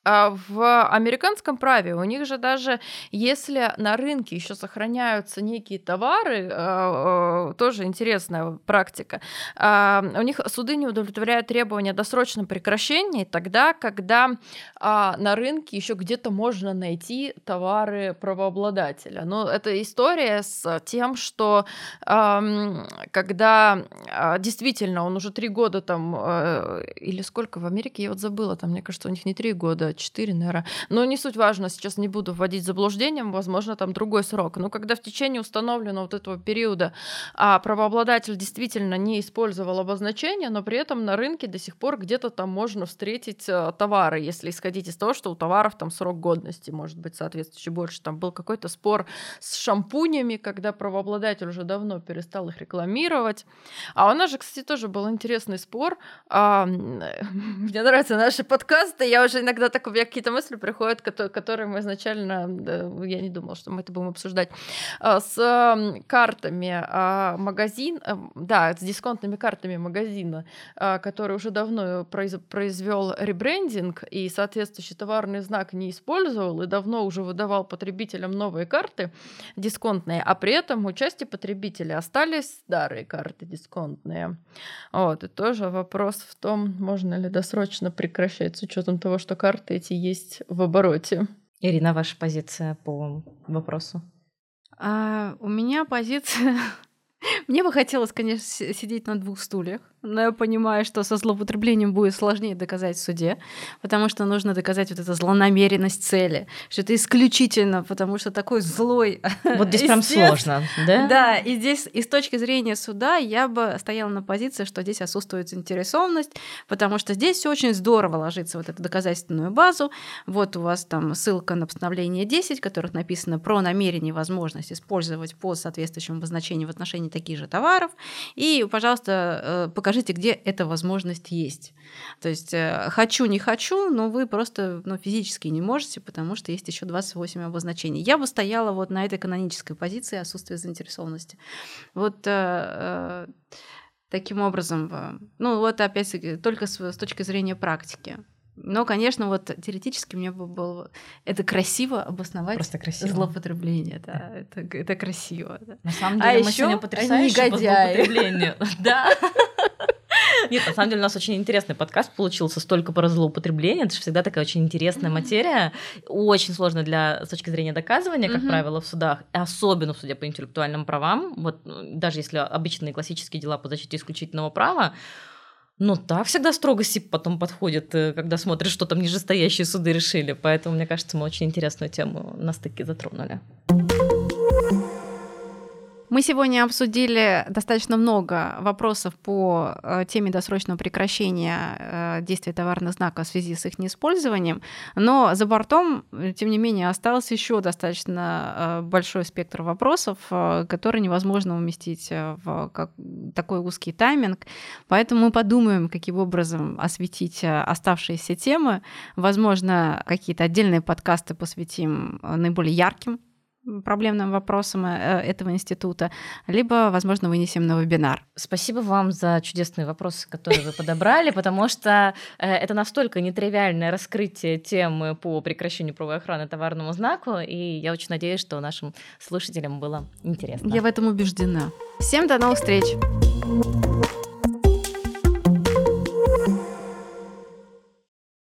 в американском праве у них же даже если на рынке еще сохраняются некие товары, а, а, тоже интересная практика, у них суды не удовлетворяют требования о досрочном прекращении тогда, когда на рынке еще где-то можно найти товары правообладателя. Но это история с тем, что когда действительно он уже три года там, или сколько в Америке, я вот забыла, там, мне кажется, у них не три года, 4, наверное. Но не суть важно, сейчас не буду вводить заблуждением, возможно, там другой срок. Но когда в течение установленного вот этого периода а, правообладатель действительно не использовал обозначение, но при этом на рынке до сих пор где-то там можно встретить а, товары, если исходить из того, что у товаров там срок годности может быть соответствующий больше. Там был какой-то спор с шампунями, когда правообладатель уже давно перестал их рекламировать. А у нас же, кстати, тоже был интересный спор. А, мне нравятся наши подкасты, я уже иногда так так у меня какие-то мысли приходят, которые мы изначально, я не думала, что мы это будем обсуждать, а, с картами а, магазин, э, да, с дисконтными картами магазина, а, который уже давно произвел ребрендинг и соответствующий товарный знак не использовал и давно уже выдавал потребителям новые карты дисконтные, а при этом у части потребителей остались старые карты дисконтные. Вот, и тоже вопрос в том, можно ли досрочно прекращать с учетом того, что карты эти есть в обороте. Ирина, ваша позиция по вопросу? А, у меня позиция... Мне бы хотелось, конечно, сидеть на двух стульях но я понимаю, что со злоупотреблением будет сложнее доказать в суде, потому что нужно доказать вот эту злонамеренность цели, что это исключительно, потому что такой злой. Вот здесь прям сложно, да? Да, и здесь и с точки зрения суда я бы стояла на позиции, что здесь отсутствует заинтересованность, потому что здесь все очень здорово ложится вот эту доказательственную базу. Вот у вас там ссылка на постановление 10, в которых написано про намерение и возможность использовать по соответствующему обозначению в отношении таких же товаров. И, пожалуйста, покажите покажите, где эта возможность есть. То есть э, хочу, не хочу, но вы просто ну, физически не можете, потому что есть еще 28 обозначений. Я бы стояла вот на этой канонической позиции отсутствия заинтересованности. Вот э, э, таким образом, ну вот опять только с, с точки зрения практики. Но, конечно, вот теоретически мне бы было это красиво обосновать Просто красиво. злоупотребление. Да, это, это красиво. Да. На самом деле, а мы сегодня потрясающие по злоупотреблению. Да. Нет, на самом деле у нас очень интересный подкаст получился, столько про злоупотребление. Это же всегда такая очень интересная материя, очень сложная для с точки зрения доказывания, как правило, в судах, особенно в суде по интеллектуальным правам. Вот даже если обычные классические дела по защите исключительного права, но так всегда строго СИП потом подходит, э, когда смотришь, что там нижестоящие суды решили. Поэтому, мне кажется, мы очень интересную тему на стыке затронули. Мы сегодня обсудили достаточно много вопросов по э, теме досрочного прекращения э, действия товарных знаков в связи с их неиспользованием, но за бортом, э, тем не менее, остался еще достаточно большой спектр вопросов, которые невозможно уместить в такой узкий тайминг. Поэтому мы подумаем, каким образом осветить оставшиеся темы. Возможно, какие-то отдельные подкасты посвятим наиболее ярким проблемным вопросам э, этого института, либо, возможно, вынесем на вебинар. Спасибо вам за чудесные вопросы, которые вы подобрали, потому что э, это настолько нетривиальное раскрытие темы по прекращению правовой охраны товарному знаку, и я очень надеюсь, что нашим слушателям было интересно. Я в этом убеждена. Всем до новых встреч!